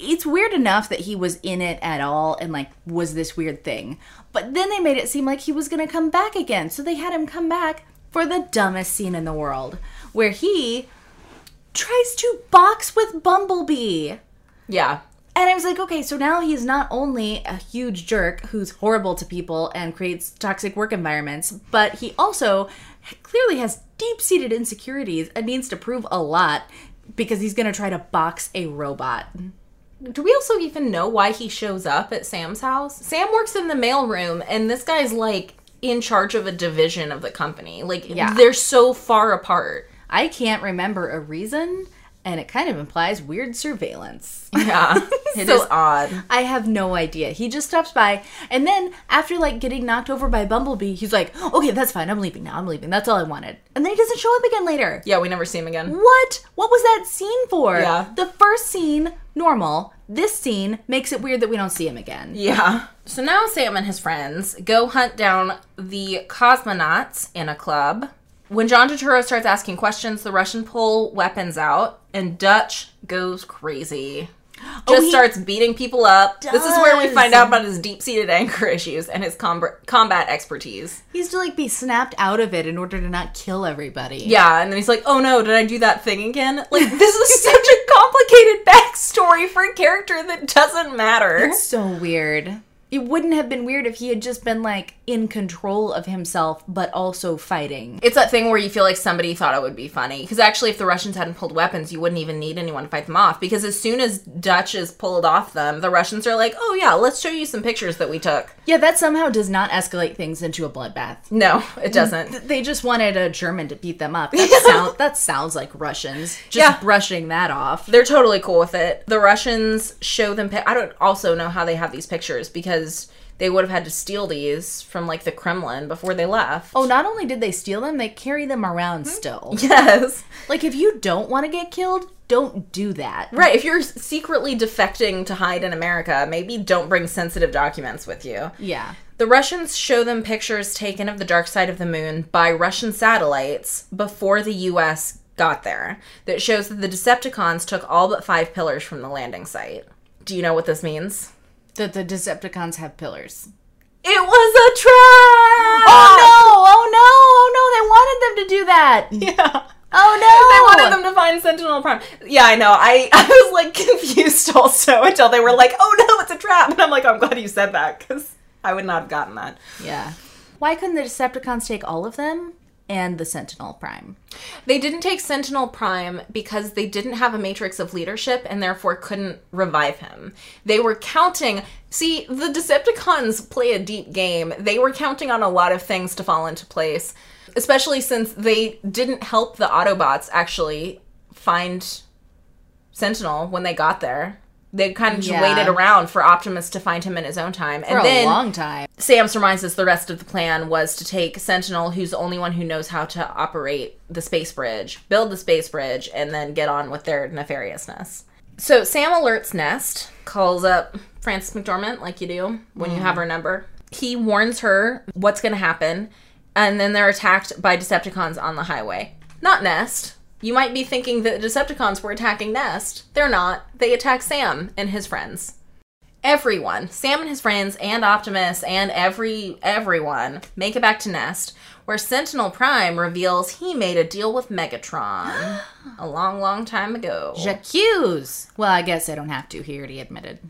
it's weird enough that he was in it at all and like was this weird thing. But then they made it seem like he was to come back again. So they had him come back for the dumbest scene in the world where he tries to box with Bumblebee. Yeah, And I was like, okay, so now he's not only a huge jerk who's horrible to people and creates toxic work environments, but he also clearly has deep seated insecurities and needs to prove a lot because he's going to try to box a robot. Do we also even know why he shows up at Sam's house? Sam works in the mailroom, and this guy's like in charge of a division of the company. Like, Yeah. they're so far apart. I can't remember a reason, and it kind of implies weird surveillance. Yeah, it is So- odd. I have no idea. He just stops by, and then after like getting knocked over by Bumblebee, he's like, "Okay, that's fine. I'm leaving now. I'm leaving. That's all I wanted." And then he doesn't show up again later. Yeah, we never see him again. What? What was that scene for? Yeah. The first scene, normal. This scene makes it weird that we don't see him again. Yeah. So now Sam and his friends go hunt down the cosmonauts in a club. When John Turturro starts asking questions, the Russian pull weapons out, and Dutch goes crazy. Oh, just he starts beating people up. This is where we find out about his deep-seated anger issues and his com- combat expertise. He's to like be snapped out of it in order to not kill everybody. Yeah, and then he's like, "Oh no, did I do that thing again?" Like this is such a complicated backstory for a character that doesn't matter. It's so weird. It wouldn't have been weird if he had just been like in control of himself, but also fighting. It's that thing where you feel like somebody thought it would be funny. Because actually, if the Russians hadn't pulled weapons, you wouldn't even need anyone to fight them off. Because as soon as Dutch is pulled off them, the Russians are like, oh yeah, let's show you some pictures that we took. Yeah, that somehow does not escalate things into a bloodbath. No, it doesn't. They just wanted a German to beat them up. That, sound, that sounds like Russians. Just Yeah. brushing that off. They're totally cool with it. The Russians show them. Pi- I don't also know how they have these pictures because they would have had to steal these from like the Kremlin before they left. Oh, not only did they steal them, they carry them around hmm? still. yes. Like, if you don't want to get killed, don't do that. Right, if you're secretly defecting to hide in America, maybe don't bring sensitive documents with you. Yeah. The Russians show them pictures taken of the dark side of the moon by Russian satellites before the US got there that shows that the Decepticons took all but five pillars from the landing site. Do you know what this means? That the Decepticons have pillars. It was a trap! Oh no! Oh no! Oh no! They wanted them to do that. Yeah. Oh no! They wanted them to find Sentinel Prime. Yeah, I know. I, I was like confused also until they were like, oh no, it's a trap. And I'm like, oh, I'm glad you said that because I would not have gotten that. Yeah. Why couldn't the Decepticons take all of them and the Sentinel Prime? They didn't take Sentinel Prime because they didn't have a matrix of leadership and therefore couldn't revive him. They were counting. See, the Decepticons play a deep game. They were counting on a lot of things to fall into place, especially since they didn't help the Autobots actually find Sentinel when they got there. They kind of just Yeah. waited around for Optimus to find him in his own time. For and then a long time. Sam surmises the rest of the plan was to take Sentinel, who's the only one who knows how to operate the space bridge, build the space bridge, and then get on with their nefariousness. So Sam alerts Nest, calls up Frances McDormand, like you do when you mm. have her number. He warns her what's going to happen, and then they're attacked by Decepticons on the highway. Not Nest. You might be thinking that the Decepticons were attacking Nest. They're not. They attack Sam and his friends everyone sam and his friends and optimus and every everyone make it back to nest where sentinel prime reveals he made a deal with megatron a long long time ago J'accuse. Well, I guess I don't have to. Hear, he already admitted.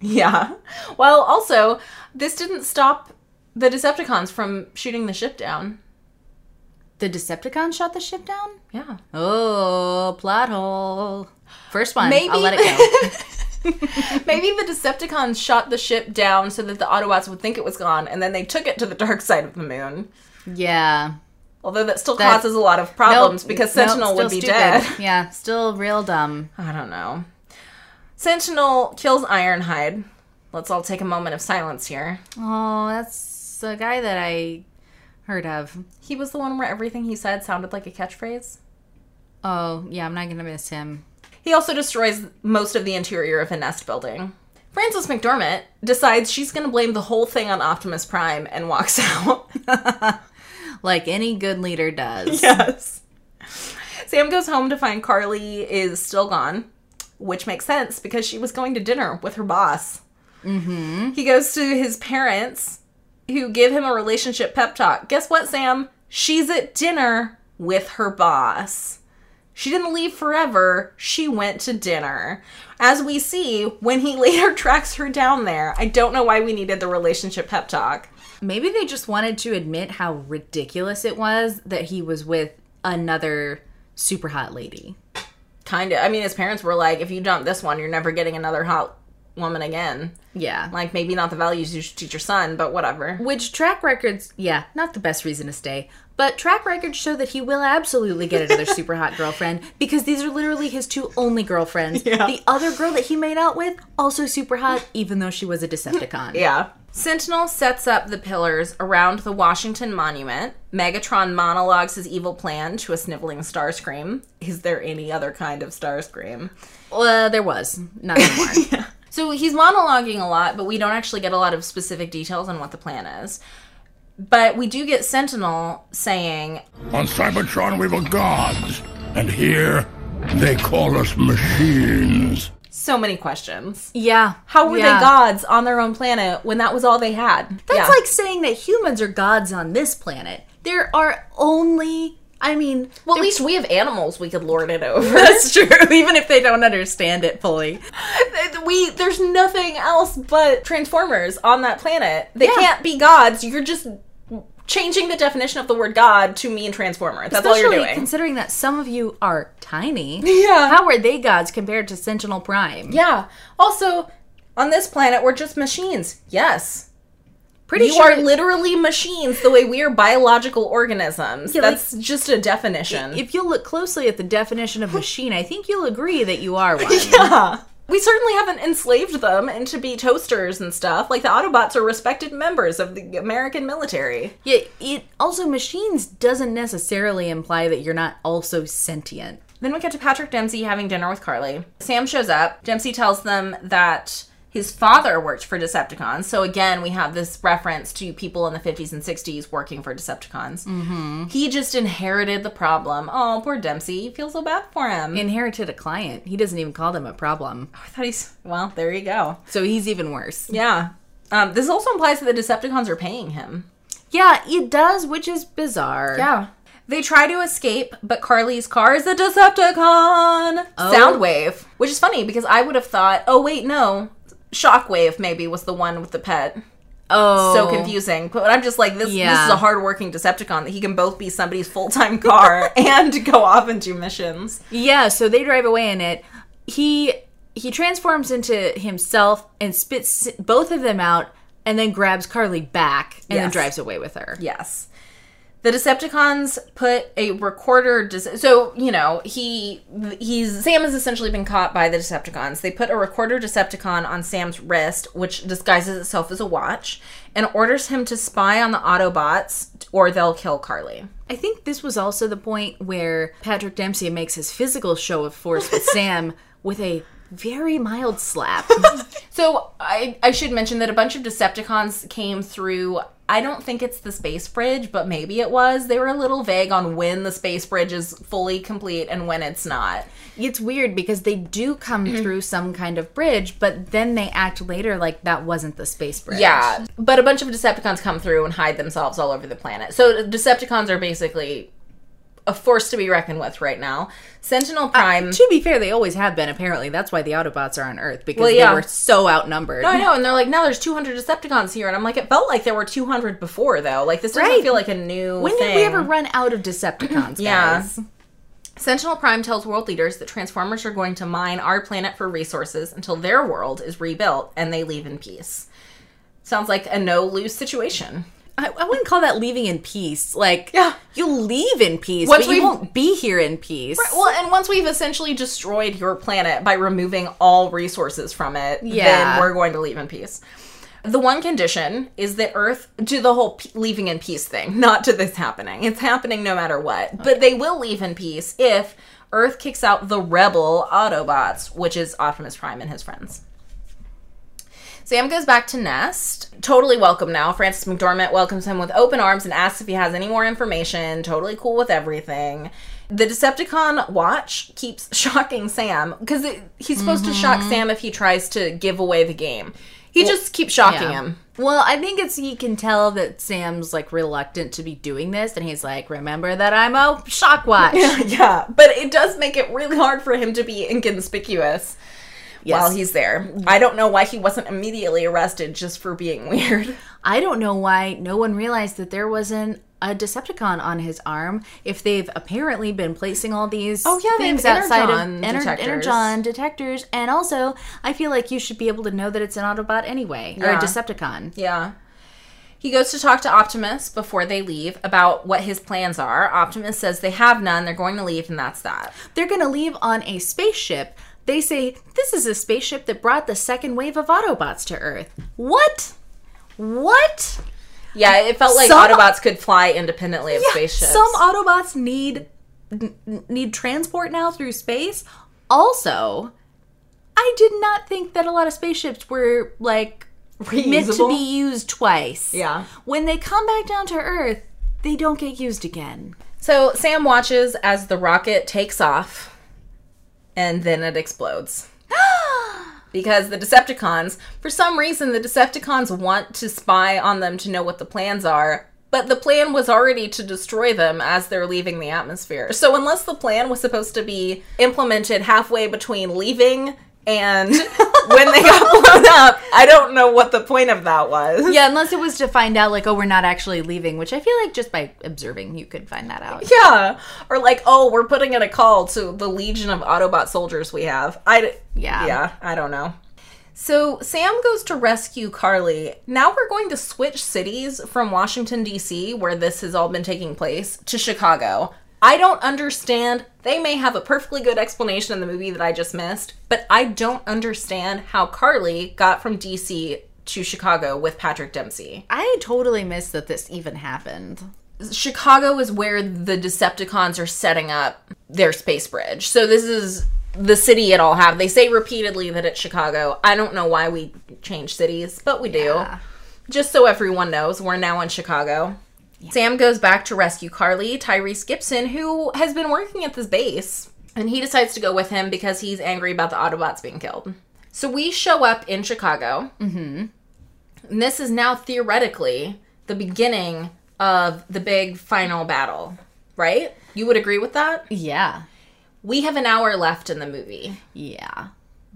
yeah well also this didn't stop the decepticons from shooting the ship down The Decepticon shot the ship down? yeah Oh, plot hole. First one. Maybe- I'll let it go. maybe the decepticons shot the ship down so that the autobots would think it was gone and then they took it to the dark side of the moon yeah. although that still causes a lot of problems Nope. because Nope, sentinel would still be stupid. dead Yeah, still real dumb. I don't know. Sentinel kills Ironhide. Let's all take a moment of silence here. Oh, that's a guy that I heard of. He was the one where everything he said sounded like a catchphrase. Oh, yeah, I'm not gonna miss him. He also destroys most of the interior of the Nest building. Frances McDormand decides she's going to blame the whole thing on Optimus Prime and walks out. Like any good leader does. yes. Sam goes home to find Carly is still gone, which makes sense because she was going to dinner with her boss. Mm-hmm. He goes to his parents, who give him a relationship pep talk. Guess what, Sam? She's at dinner with her boss. She didn't leave forever. She went to dinner. As we see, when he later tracks her down there, I don't know why we needed the relationship pep talk. Maybe they just wanted to admit how ridiculous it was that he was with another super hot lady. Kind of. I mean, his parents were like, if you dump this one, you're never getting another hot woman again. Yeah. Like, maybe not the values you should teach your son, but whatever. Which track records, yeah, not the best reason to stay, but track records show that he will absolutely get another super hot girlfriend because these are literally his two only girlfriends. Yeah. The other girl that he made out with, also super hot, even though she was a Decepticon. Yeah. Sentinel sets up the pillars around the Washington Monument. Megatron monologues his evil plan to a sniveling Starscream. Is there any other kind of Starscream? Well, there was. Not anymore. So he's monologuing a lot, but we don't actually get a lot of specific details on what the plan is. But we do get Sentinel saying, On Cybertron, we were gods, and here they call us machines. so many questions. yeah. How were Yeah. they gods on their own planet when that was all they had? That's Yeah. like saying that humans are gods on this planet. There are only, I mean, well, at least we have animals we could lord it over. that's true, even if they don't understand it fully. we there's nothing else but transformers on that planet. They Yeah. can't be gods. You're just changing the definition of the word god to mean transformer. That's all you're doing. considering that some of you are tiny. Yeah. How are they gods compared to Sentinel Prime? yeah. Also, on this planet we're just machines. Yes. Pretty you sure are literally machines the way we are biological organisms. Yeah, like- That's just a definition. if you look closely at the definition of machine, I think you'll agree that you are one. yeah. We certainly haven't enslaved them into be toasters and stuff. Like the Autobots are respected members of the American military. Yeah, it also machines doesn't necessarily imply that you're not also sentient. Then we get to Patrick Dempsey having dinner with Carly. Sam shows up. Dempsey tells them that his father worked for Decepticons. So again, we have this reference to people in the 50s and 60s working for Decepticons. Mm-hmm. He just inherited the problem. Oh, poor Dempsey. Feel so bad for him. Inherited a client. He doesn't even call them a problem. I thought he's well. There you go. So he's even worse. Yeah. Um, this also implies that the Decepticons are paying him. Yeah, it does, which is bizarre. Yeah. They try to escape, but Carly's car is a Decepticon Soundwave, which is funny because I would have thought, oh wait, no, Shockwave maybe was the one with the pet. Oh. So confusing, but I'm just like this. This is a hardworking Decepticon that he can both be somebody's full time car and go off and do missions. Yeah, so they drive away in it. He he transforms into himself and spits both of them out and then grabs Carly back and then drives away with her. Yes. The Decepticons put a recorder. Dis- so you know he he's Sam has essentially been caught by the Decepticons. They put a recorder Decepticon on Sam's wrist, which disguises itself as a watch, and orders him to spy on the Autobots, or they'll kill Carly. I think this was also the point where Patrick Dempsey makes his physical show of force with Sam with a very mild slap. So I I should mention that a bunch of Decepticons came through. I don't think it's the space bridge, but maybe it was. They were a little vague on when the space bridge is fully complete and when it's not. it's weird because they do come mm. through some kind of bridge, but then they act later like that wasn't the space bridge. Yeah, but a bunch of Decepticons come through and hide themselves all over the planet. So Decepticons are basically a force to be reckoned with right now. Sentinel Prime. To be fair, they always have been. Apparently, that's why the Autobots are on Earth because Well, yeah. they were so outnumbered. I know, and they're like, now there's 200 Decepticons here, and I'm like, it felt like there were 200 before, though. Like this doesn't Right. feel like a new. When thing. did we ever run out of Decepticons? Yeah. guys? Sentinel Prime tells world leaders that Transformers are going to mine our planet for resources until their world is rebuilt and they leave in peace. Sounds like a no lose situation. I, I wouldn't call that leaving in peace. Like, Yeah. you'll leave in peace, Once but you won't be here in peace. Well, and once we've essentially destroyed your planet by removing all resources from it, Yeah. then we're going to leave in peace. The one condition is that Earth, to the whole p- leaving in peace thing, not to this happening. It's happening no matter what. But they will leave in peace if Earth kicks out the rebel Autobots, which is Optimus Prime and his friends. Sam goes back to Nest. Totally welcome now. Frances McDormand welcomes him with open arms and asks if he has any more information. Totally cool with everything. The Decepticon watch keeps shocking Sam because he's supposed to shock mm-hmm. Sam if he tries to give away the game. He just keeps shocking Yeah. him. Well, I think it's he can tell that Sam's like reluctant to be doing this, and he's like, "Remember that I'm a shock watch." yeah, but it does make it really hard for him to be inconspicuous while he's there. I don't know why he wasn't immediately arrested just for being weird. I don't know why no one realized that there wasn't a Decepticon on his arm. If they've apparently been placing all these Oh, yeah, things outside energon of ener- detectors. energon detectors, and also I feel like you should be able to know that it's an Autobot anyway or a Decepticon. Yeah. He goes to talk to Optimus before they leave about what his plans are. Optimus says they have none, they're going to leave, and that's that. They're going to leave on a spaceship. They say this is a spaceship that brought the second wave of Autobots to Earth. What? What? Yeah, it felt like Some- Autobots could fly independently of Yeah, spaceships. Some Autobots need need transport now through space. Also, I did not think that a lot of spaceships were like meant to be used twice. Yeah. When they come back down to Earth, they don't get used again. So Sam watches as the rocket takes off, and then it explodes. because the Decepticons, for some reason, the Decepticons want to spy on them to know what the plans are. But the plan was already to destroy them as they're leaving the atmosphere. So unless the plan was supposed to be implemented halfway between leaving and when they got blown up, I don't know what the point of that was. Yeah, unless it was to find out, like, oh, we're not actually leaving, which I feel like just by observing, you could find that out. Yeah. Or like, oh, we're putting in a call to the legion of Autobot soldiers we have. I d- Yeah. Yeah, I don't know. So Sam goes to rescue Carly. Now we're going to switch cities from Washington D.C., where this has all been taking place, to Chicago. I don't understand. They may have a perfectly good explanation in the movie that I just missed, but I don't understand how Carly got from D.C. to Chicago with Patrick Dempsey. I totally missed that this even happened. Chicago is where the Decepticons are setting up their space bridge. So this is the city it all have. They say repeatedly that it's Chicago. I don't know why we change cities, but we do. Yeah. Just so everyone knows, we're now in Chicago. Sam goes back to rescue Carly, Tyrese Gibson, who has been working at this base, and he decides to go with him because he's angry about the Autobots being killed. So we show up in Chicago. Mm-hmm. And this is now theoretically the beginning of the big final battle, right? You would agree with that? Yeah. We have an hour left in the movie. Yeah.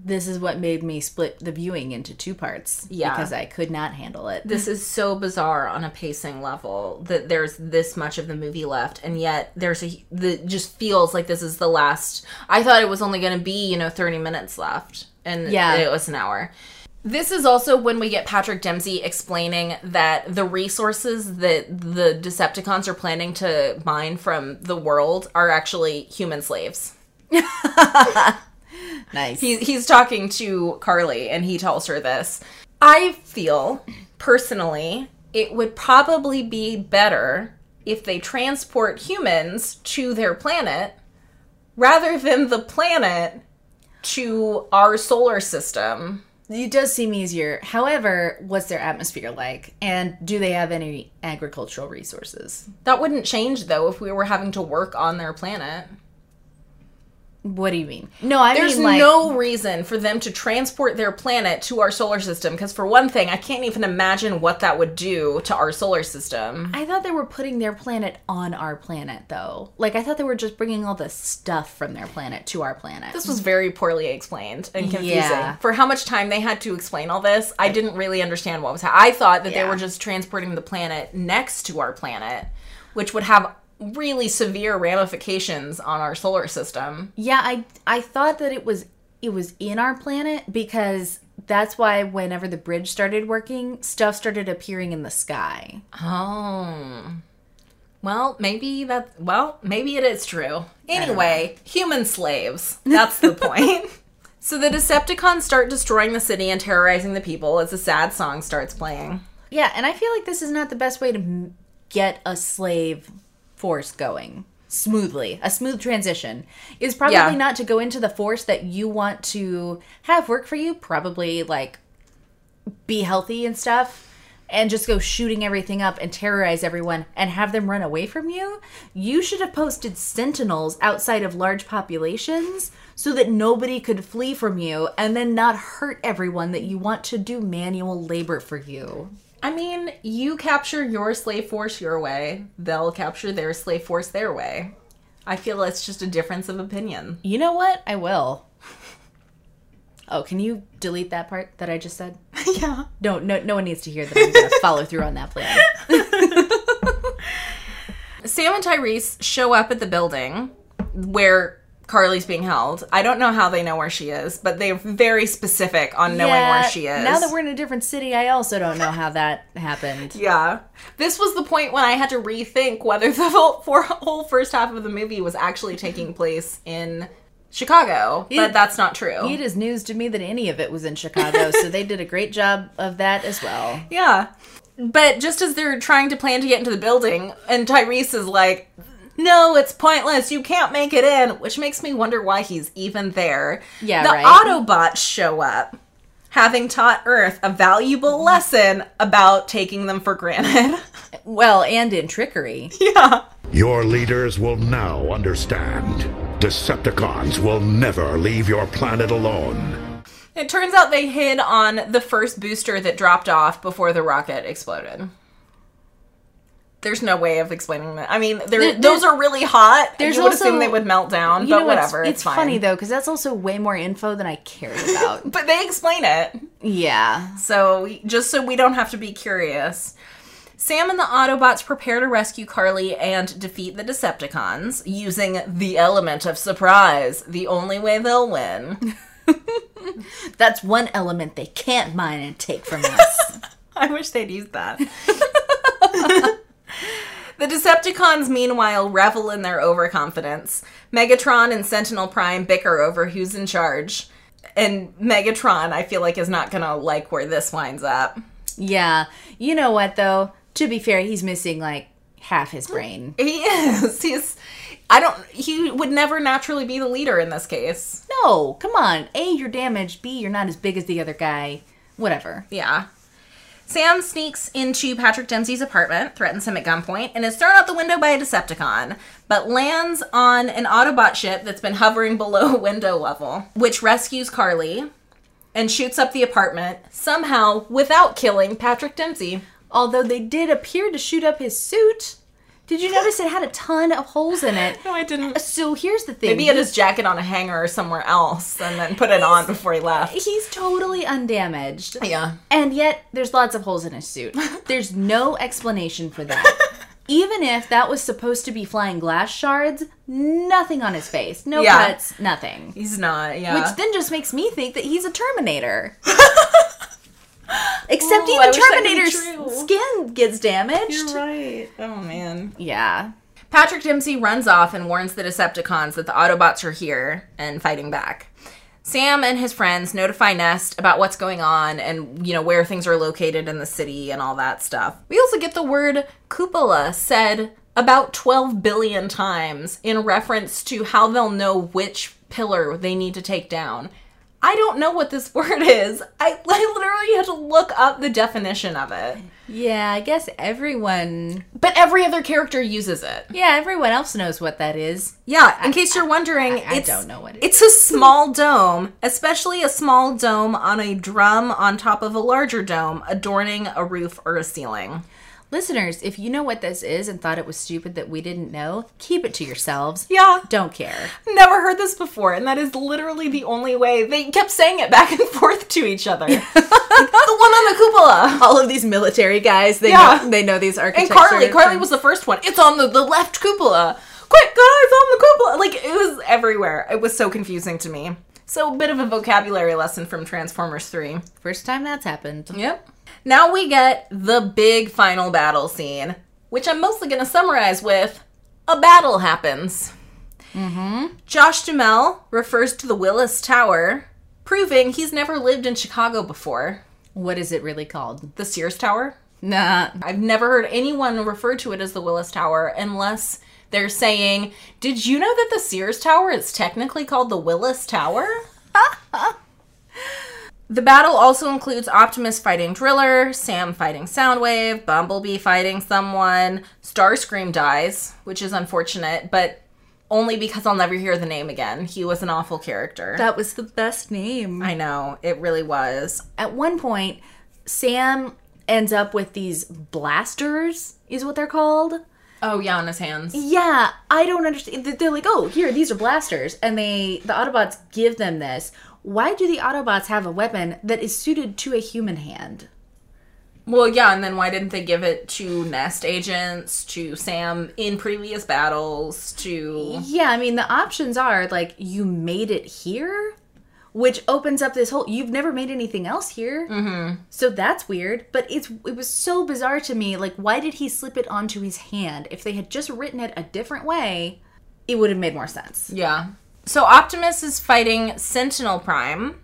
This is what made me split the viewing into two parts. Yeah. Because I could not handle it. This is so bizarre on a pacing level that there's this much of the movie left, and yet there's a the just feels like this is the last. I thought it was only going to be you know 30 minutes left, and Yeah. it was an hour. This is also when we get Patrick Dempsey explaining that the resources that the Decepticons are planning to mine from the world are actually human slaves. Nice. He, he's talking to Carly and he tells her this. I feel, personally, it would probably be better if they transport humans to their planet rather than the planet to our solar system. It does seem easier. However, what's their atmosphere like? And do they have any agricultural resources? That wouldn't change though if we were having to work on their planet. What do you mean? No, I There's mean like no reason for them to transport their planet to our solar system because, for one thing, I can't even imagine what that would do to our solar system. I thought they were putting their planet on our planet though. Like I thought they were just bringing all the stuff from their planet to our planet. This was very poorly explained and confusing. Yeah. For how much time they had to explain all this, I didn't really understand what was happening. I thought that they were just transporting the planet next to our planet, which would have really severe ramifications on our solar system. Yeah, I I thought that it was it was in our planet because that's why whenever the bridge started working, stuff started appearing in the sky. Oh. Well, maybe that. Well, maybe it is true. Anyway, human slaves. That's the point. So the Decepticons start destroying the city and terrorizing the people as a sad song starts playing. Yeah, and I feel like this is not the best way to get a slave force going smoothly. A smooth transition is probably Yeah. not to go into the force that you want to have work for you, probably like be healthy and stuff. And just go shooting everything up and terrorize everyone and have them run away from you. You should have posted sentinels outside of large populations so that nobody could flee from you and then not hurt everyone that you want to do manual labor for you. I mean, you capture your slave force your way, they'll capture their slave force their way. I feel it's just a difference of opinion. You know what? I will. Oh, can you delete that part that I just said? yeah. No, no, no one needs to hear that I'm going to follow through on that plan. Sam and Tyrese show up at the building where Carly's being held. I don't know how they know where she is, but they're very specific on knowing where she is. Now that we're in a different city, I also don't know how that happened. Yeah. This was the point when I had to rethink whether the whole, for, whole first half of the movie was actually taking place in Chicago, but that's not true. It is news to me that any of it was in Chicago, so they did a great job of that as well. Yeah. But just as they're trying to plan to get into the building, and Tyrese is like, no, it's pointless. You can't make it in, which makes me wonder why he's even there. Yeah, the right. Autobots show up, having taught Earth a valuable lesson about taking them for granted. Well, and in trickery. yeah. Your leaders will now understand. Decepticons will never leave your planet alone. It turns out they hid on the first booster that dropped off before the rocket exploded. There's no way of explaining that. I mean, There- those are really hot. there's you would also- assume they would melt down, You but know, whatever. It's, It's, fine. funny though, because that's also way more info than I cared about. But they explain it. yeah. So just so we don't have to be curious. Sam and the Autobots prepare to rescue Carly and defeat the Decepticons using the element of surprise, the only way they'll win. That's one element they can't mine and take from us. I wish they'd used that. The Decepticons, meanwhile, revel in their overconfidence. Megatron and Sentinel Prime bicker over who's in charge. And Megatron, I feel like, is not gonna like where this winds up. yeah. You know what though? To be fair, he's missing like half his mm, brain. He is. He's. I don't. He would never naturally be the leader in this case. No, come on. A, you're damaged. B, you're not as big as the other guy. Whatever. Yeah. Sam sneaks into Patrick Dempsey's apartment, threatens him at gunpoint, and is thrown out the window by a Decepticon, but lands on an Autobot ship that's been hovering below window level, which rescues Carly and shoots up the apartment, somehow without killing Patrick Dempsey. Although they did appear to shoot up his suit. Did you notice it had a ton of holes in it? No, I didn't. Uh, so here's the thing. Maybe he had his jacket on a hanger or somewhere else and then put it on before he left. He's totally undamaged. Yeah. And yet, there's lots of holes in his suit. There's no explanation for that. Even if that was supposed to be flying glass shards, nothing on his face. No Yeah. cuts, nothing. He's not, yeah. Which then just makes me think that he's a Terminator. Except Ooh, even wish that could be Terminator's skin gets damaged. right. Oh man. Yeah. Patrick Dempsey runs off and warns the Decepticons that the Autobots are here and fighting back. Sam and his friends notify Nest about what's going on and, you know, where things are located in the city and all that stuff. We also get the word cupola said about 12 billion times in reference to how they'll know which pillar they need to take down. I don't know what this word is. I, I literally had to look up the definition of it. Yeah, I guess everyone. But every other character uses it. Yeah, everyone else knows what that is. Yeah, in case you're wondering, I it's, don't know what it it's a small dome, especially a small dome on a drum on top of a larger dome, adorning a roof or a ceiling. Listeners, if you know what this is and thought it was stupid that we didn't know, keep it to yourselves. Yeah, Don't care. never heard this before, and that is literally the only way. They kept saying it back and forth to each other. The one on the cupola. All of these military guys, they Yeah. know they know these And architecture. Carly, Carly terms. was the first one. It's on the, the left cupola. Quick, guys, on the cupola. Like, it was everywhere. It was so confusing to me. So, a bit of a vocabulary lesson from Transformers 3. first time that's happened. Yep. Now we get the big final battle scene, which I'm mostly going to summarize with a battle happens. Mm-hmm. Josh Duhamel refers to the Willis Tower, proving he's never lived in Chicago before. What is it really called? The Sears Tower? Nah. I've never heard anyone refer to it as the Willis Tower unless they're saying, Did you know that the Sears Tower is technically called the Willis Tower? the battle also includes Optimus fighting Driller, Sam fighting Soundwave, Bumblebee fighting someone, Starscream dies, which is unfortunate, but only because I'll never hear the name again. He was an awful character. That was the best name. I know, it really was. At one point, Sam ends up with these blasters, is what they're called. Oh, yeah, on his hands. Yeah, I don't understand. They're like, oh, here, these are blasters, and they the Autobots give them this. Why do the Autobots have a weapon that is suited to a human hand? Well, yeah, and then why didn't they give it to Nest agents, to Sam in previous battles, to. Yeah, I mean the options are like you made it here, which opens up this whole. You've never made anything else here, mm-hmm. so that's weird. But it's it was so bizarre to me. Like, why did he slip it onto his hand? If they had just written it a different way, it would have made more sense. Yeah. So Optimus is fighting Sentinel Prime,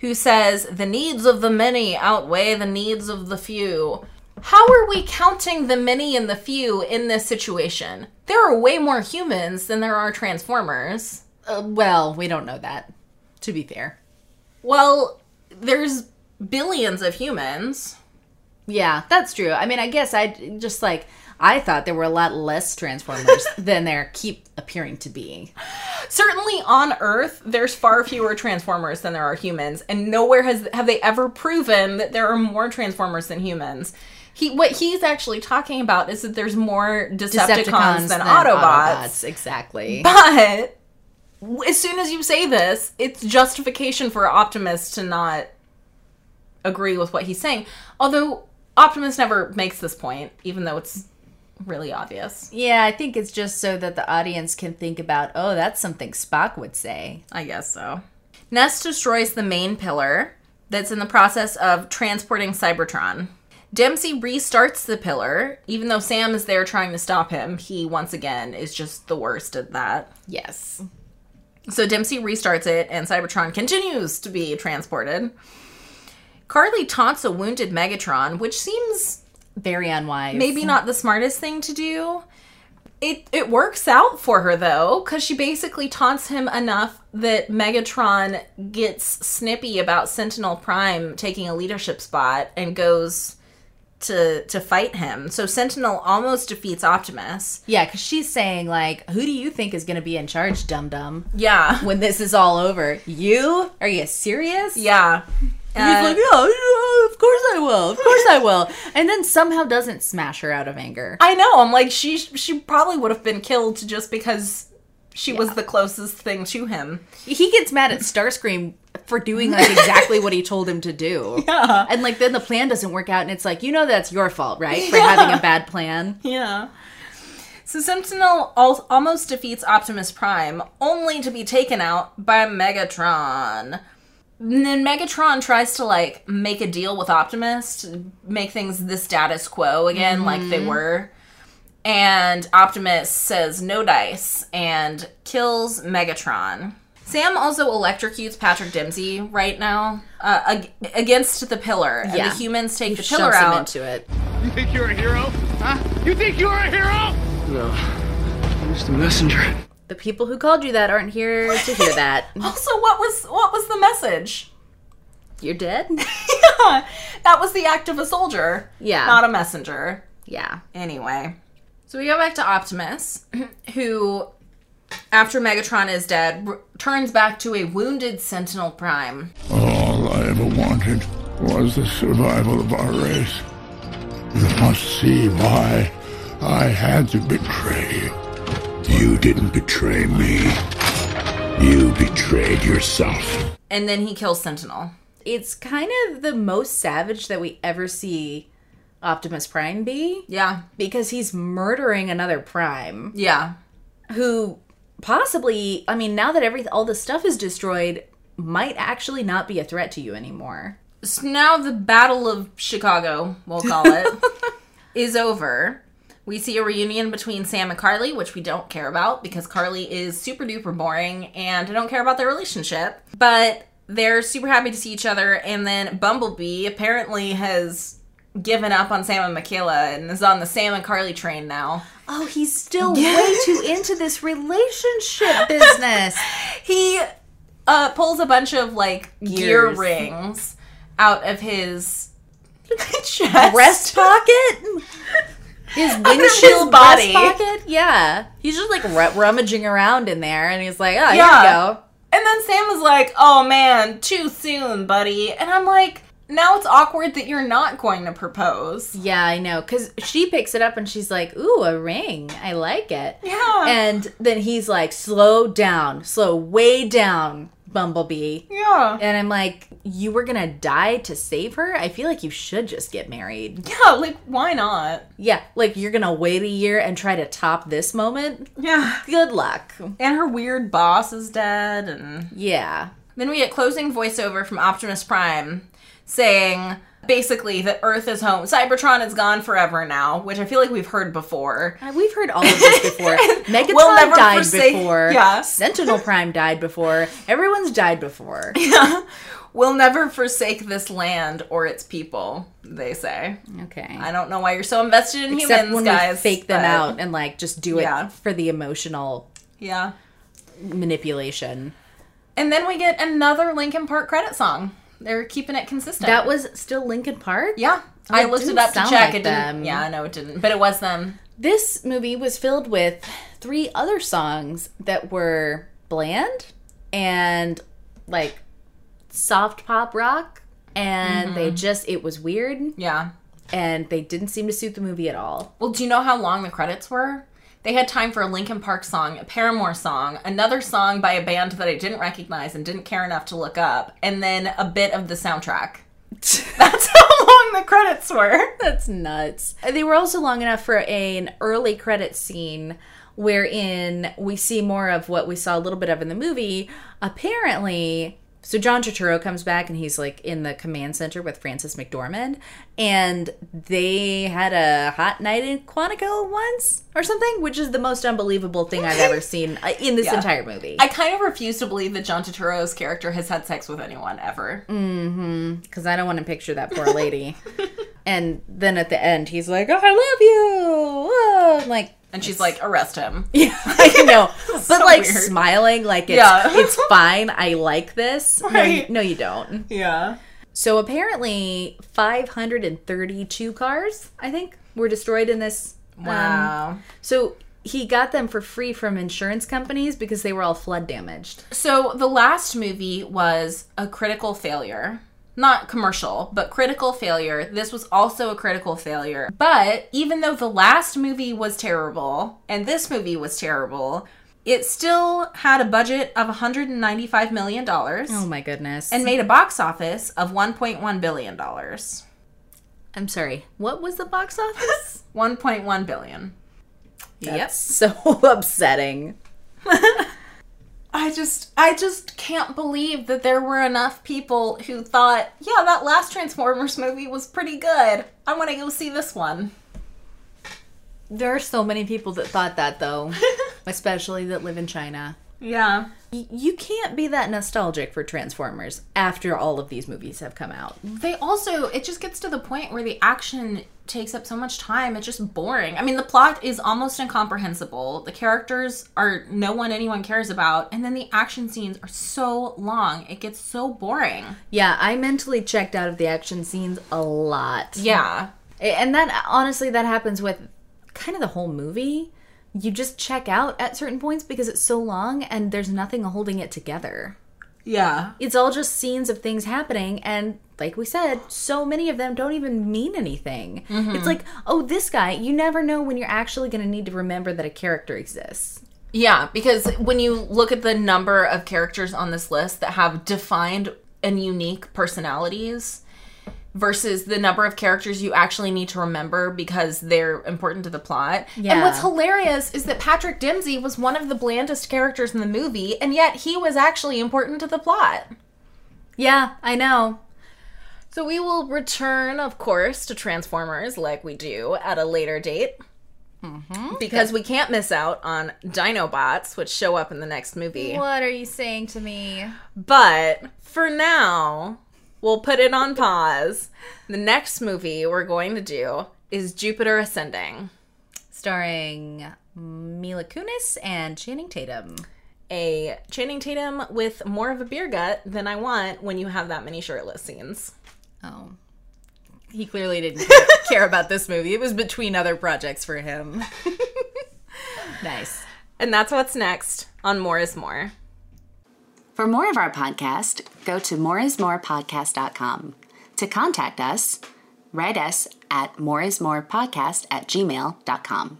who says, The needs of the many outweigh the needs of the few. How are we counting the many and the few in this situation? There are way more humans than there are Transformers. Uh, well, we don't know that. To be fair, Well, there's billions of humans. yeah, that's true. I mean, I guess I just like I thought there were a lot less Transformers than there keep appearing to be. certainly on earth there's far fewer transformers than there are humans and nowhere has have they ever proven that there are more transformers than humans he what he's actually talking about is that there's more decepticons, than, autobots, exactly. but as soon as you say this it's justification for optimus to not agree with what he's saying although optimus never makes this point even though it's really obvious Yeah, I think it's just so that the audience can think about, oh, that's something Spock would say. I guess so. Nest destroys the main pillar that's in the process of transporting Cybertron. Dempsey restarts the pillar, even though Sam is there trying to stop him. He, once again, is just the worst at that. Yes. So Dempsey restarts it, and Cybertron continues to be transported. Carly taunts a wounded Megatron, which seems Very unwise. maybe not the smartest thing to do. It it works out for her though, because she basically taunts him enough that Megatron gets snippy about Sentinel Prime taking a leadership spot and goes to to fight him. So Sentinel almost defeats Optimus. Yeah, because she's saying, like, who do you think is going to be in charge, dum dum, Yeah, when this is all over? You? Are you serious? yeah. He's Uh, like, yeah, yeah, of course I will. Of course I will. And then somehow doesn't smash her out of anger. I know. I'm like she she probably would have been killed just because she was the closest thing to him. He gets mad at Starscream for doing like exactly what he told him to do. Yeah. And like then the plan doesn't work out and it's like, you know that's your fault, right? For having a bad plan. Yeah. So Sentinel al- almost defeats Optimus Prime, only to be taken out by Megatron. And then Megatron tries to like make a deal with Optimus, to make things the status quo again, like they were. And Optimus says no dice and kills Megatron. Sam also electrocutes Patrick Dempsey right now uh, ag- against the pillar. And Yeah. the humans take the pillar Shoves him out. into it. You think you're a hero? Huh? You think you're a hero? No. I'm just a messenger. The people who called you that aren't here to hear that. Also, what was what was the message? You're dead? yeah, that was the act of a soldier. Yeah. Not a messenger. Yeah. Anyway. So we go back to Optimus, who, after Megatron is dead, r- turns back to a wounded Sentinel Prime. All I ever wanted was the survival of our race. You must see why I had to betray you. You didn't betray me. You betrayed yourself. And then he kills Sentinel. It's kind of the most savage that we ever see Optimus Prime be Yeah. because he's murdering another Prime Yeah. who possibly, I mean, now that every all the stuff is destroyed, might actually not be a threat to you anymore. So now the Battle of Chicago, we'll call it, is over. We see a reunion between Sam and Carly, which we don't care about because Carly is super duper boring and I don't care about their relationship. But they're super happy to see each other. And then Bumblebee apparently has given up on Sam and Mikaela and is on the Sam and Carly train now. Oh, he's still way too into this relationship business. He uh, pulls a bunch of like gear rings out of his chest. Breast pocket? His windshield body. pocket? Yeah. He's just like ru- rummaging around in there and he's like, oh, Yeah. here you go. And then Sam was like, "Oh man, too soon, buddy." And I'm like, "Now it's awkward that you're not going to propose." Yeah, I know. Because she picks it up and she's like, ooh, a ring. I like it. Yeah. And then he's like, slow down, slow way down, Bumblebee. yeah. And I'm like, you were gonna die to save her? I feel like you should just get married. Yeah, like why not? Yeah, like you're gonna wait a year and try to top this moment? Yeah. Good luck. And her weird boss is dead and Yeah. then we get closing voiceover from Optimus Prime saying basically that Earth is home. Cybertron is gone forever now, which I feel like we've heard before. Uh, We've heard all of this before. Megatron We'll never died forsake- before. Yeah. Sentinel Prime died before. Everyone's died before. Yeah. We'll never forsake this land or its people, they say. Okay. I don't know why you're so invested in Except humans, when guys. we fake them but- out and like just do it Yeah. for the emotional Yeah. manipulation. And then we get another Linkin Park credit song. They're keeping it consistent. That was still Linkin Park? yeah. I it looked it up to check. like it didn't. Yeah, I know it didn't, but it was them. This movie was filled with three other songs that were bland and like soft pop rock and they Mm-hmm. just it was weird Yeah. and they didn't seem to suit the movie at all. Well, do you know how long the credits were? They had time for a Linkin Park song, a Paramore song, another song by a band that I didn't recognize and didn't care enough to look up, and then a bit of the soundtrack. That's how long the credits were. That's nuts. They were also long enough for an early credit scene wherein we see more of what we saw a little bit of in the movie. Apparently, so John Turturro comes back and he's like in the command center with Frances McDormand, and they had a hot night in Quantico once or something, which is the most unbelievable thing I've ever seen uh, in this Yeah. entire movie. I kind of refuse to believe that John Turturro's character has had sex with anyone ever. because I don't want to picture that poor lady. and then at the end, he's like, "Oh, "I love you," oh, I'm like. And she's like, arrest him. Yeah, I know, but So like weird. smiling, like it's Yeah. it's fine. I like this. No, you, Right. no, you don't. Yeah. So apparently, five hundred and thirty-two cars, I think, were destroyed in this. um, Wow. so he got them for free from insurance companies because they were all flood damaged. So the last movie was a critical failure. Not commercial, but critical failure. This was also a critical failure. But even though the last movie was terrible and this movie was terrible, it still had a budget of $195 million. Oh my goodness! and made a box office of $1.1 billion. I'm sorry. What was the box office? 1.1 billion. That's so upsetting. I just I just can't believe that there were enough people who thought, yeah, that last Transformers movie was pretty good. I want to go see this one. There are so many people that thought that though, especially that live in China. Yeah. Y- you can't be that nostalgic for Transformers after all of these movies have come out. They also it just gets to the point where the action takes up so much time. It's just boring. I mean, the plot is almost incomprehensible. The characters are no one anyone cares about, and then the action scenes are so long. It gets so boring. Yeah, I mentally checked out of the action scenes a lot. Yeah. And that honestly that happens with kind of the whole movie. You just check out at certain points because it's so long and there's nothing holding it together. Yeah. It's all just scenes of things happening and like we said, so many of them don't even mean anything. It's mm-hmm. like, oh, this guy, you never know when you're actually going to need to remember that a character exists. Yeah, because when you look at the number of characters on this list that have defined and unique personalities versus the number of characters you actually need to remember because they're important to the plot. And what's hilarious is that Patrick Dempsey was one of the blandest characters in the movie, and yet he was actually important to the plot. Yeah, I know. So we will return, of course, to Transformers like we do at a later date. Mm-hmm. Because we can't miss out on Dinobots, which show up in the next movie. What are you saying to me? But for now, we'll put it on pause. The next movie we're going to do is Jupiter Ascending, Starring Mila Kunis and Channing Tatum. a Channing Tatum with more of a beer gut than I want when you have that many shirtless scenes. Oh. He clearly didn't care about this movie. It was between other projects for him. nice. And that's what's next on More is More. For more of our podcast, go to moreismorepodcast.com. To contact us, write us at moreismorepodcast at gmail.com.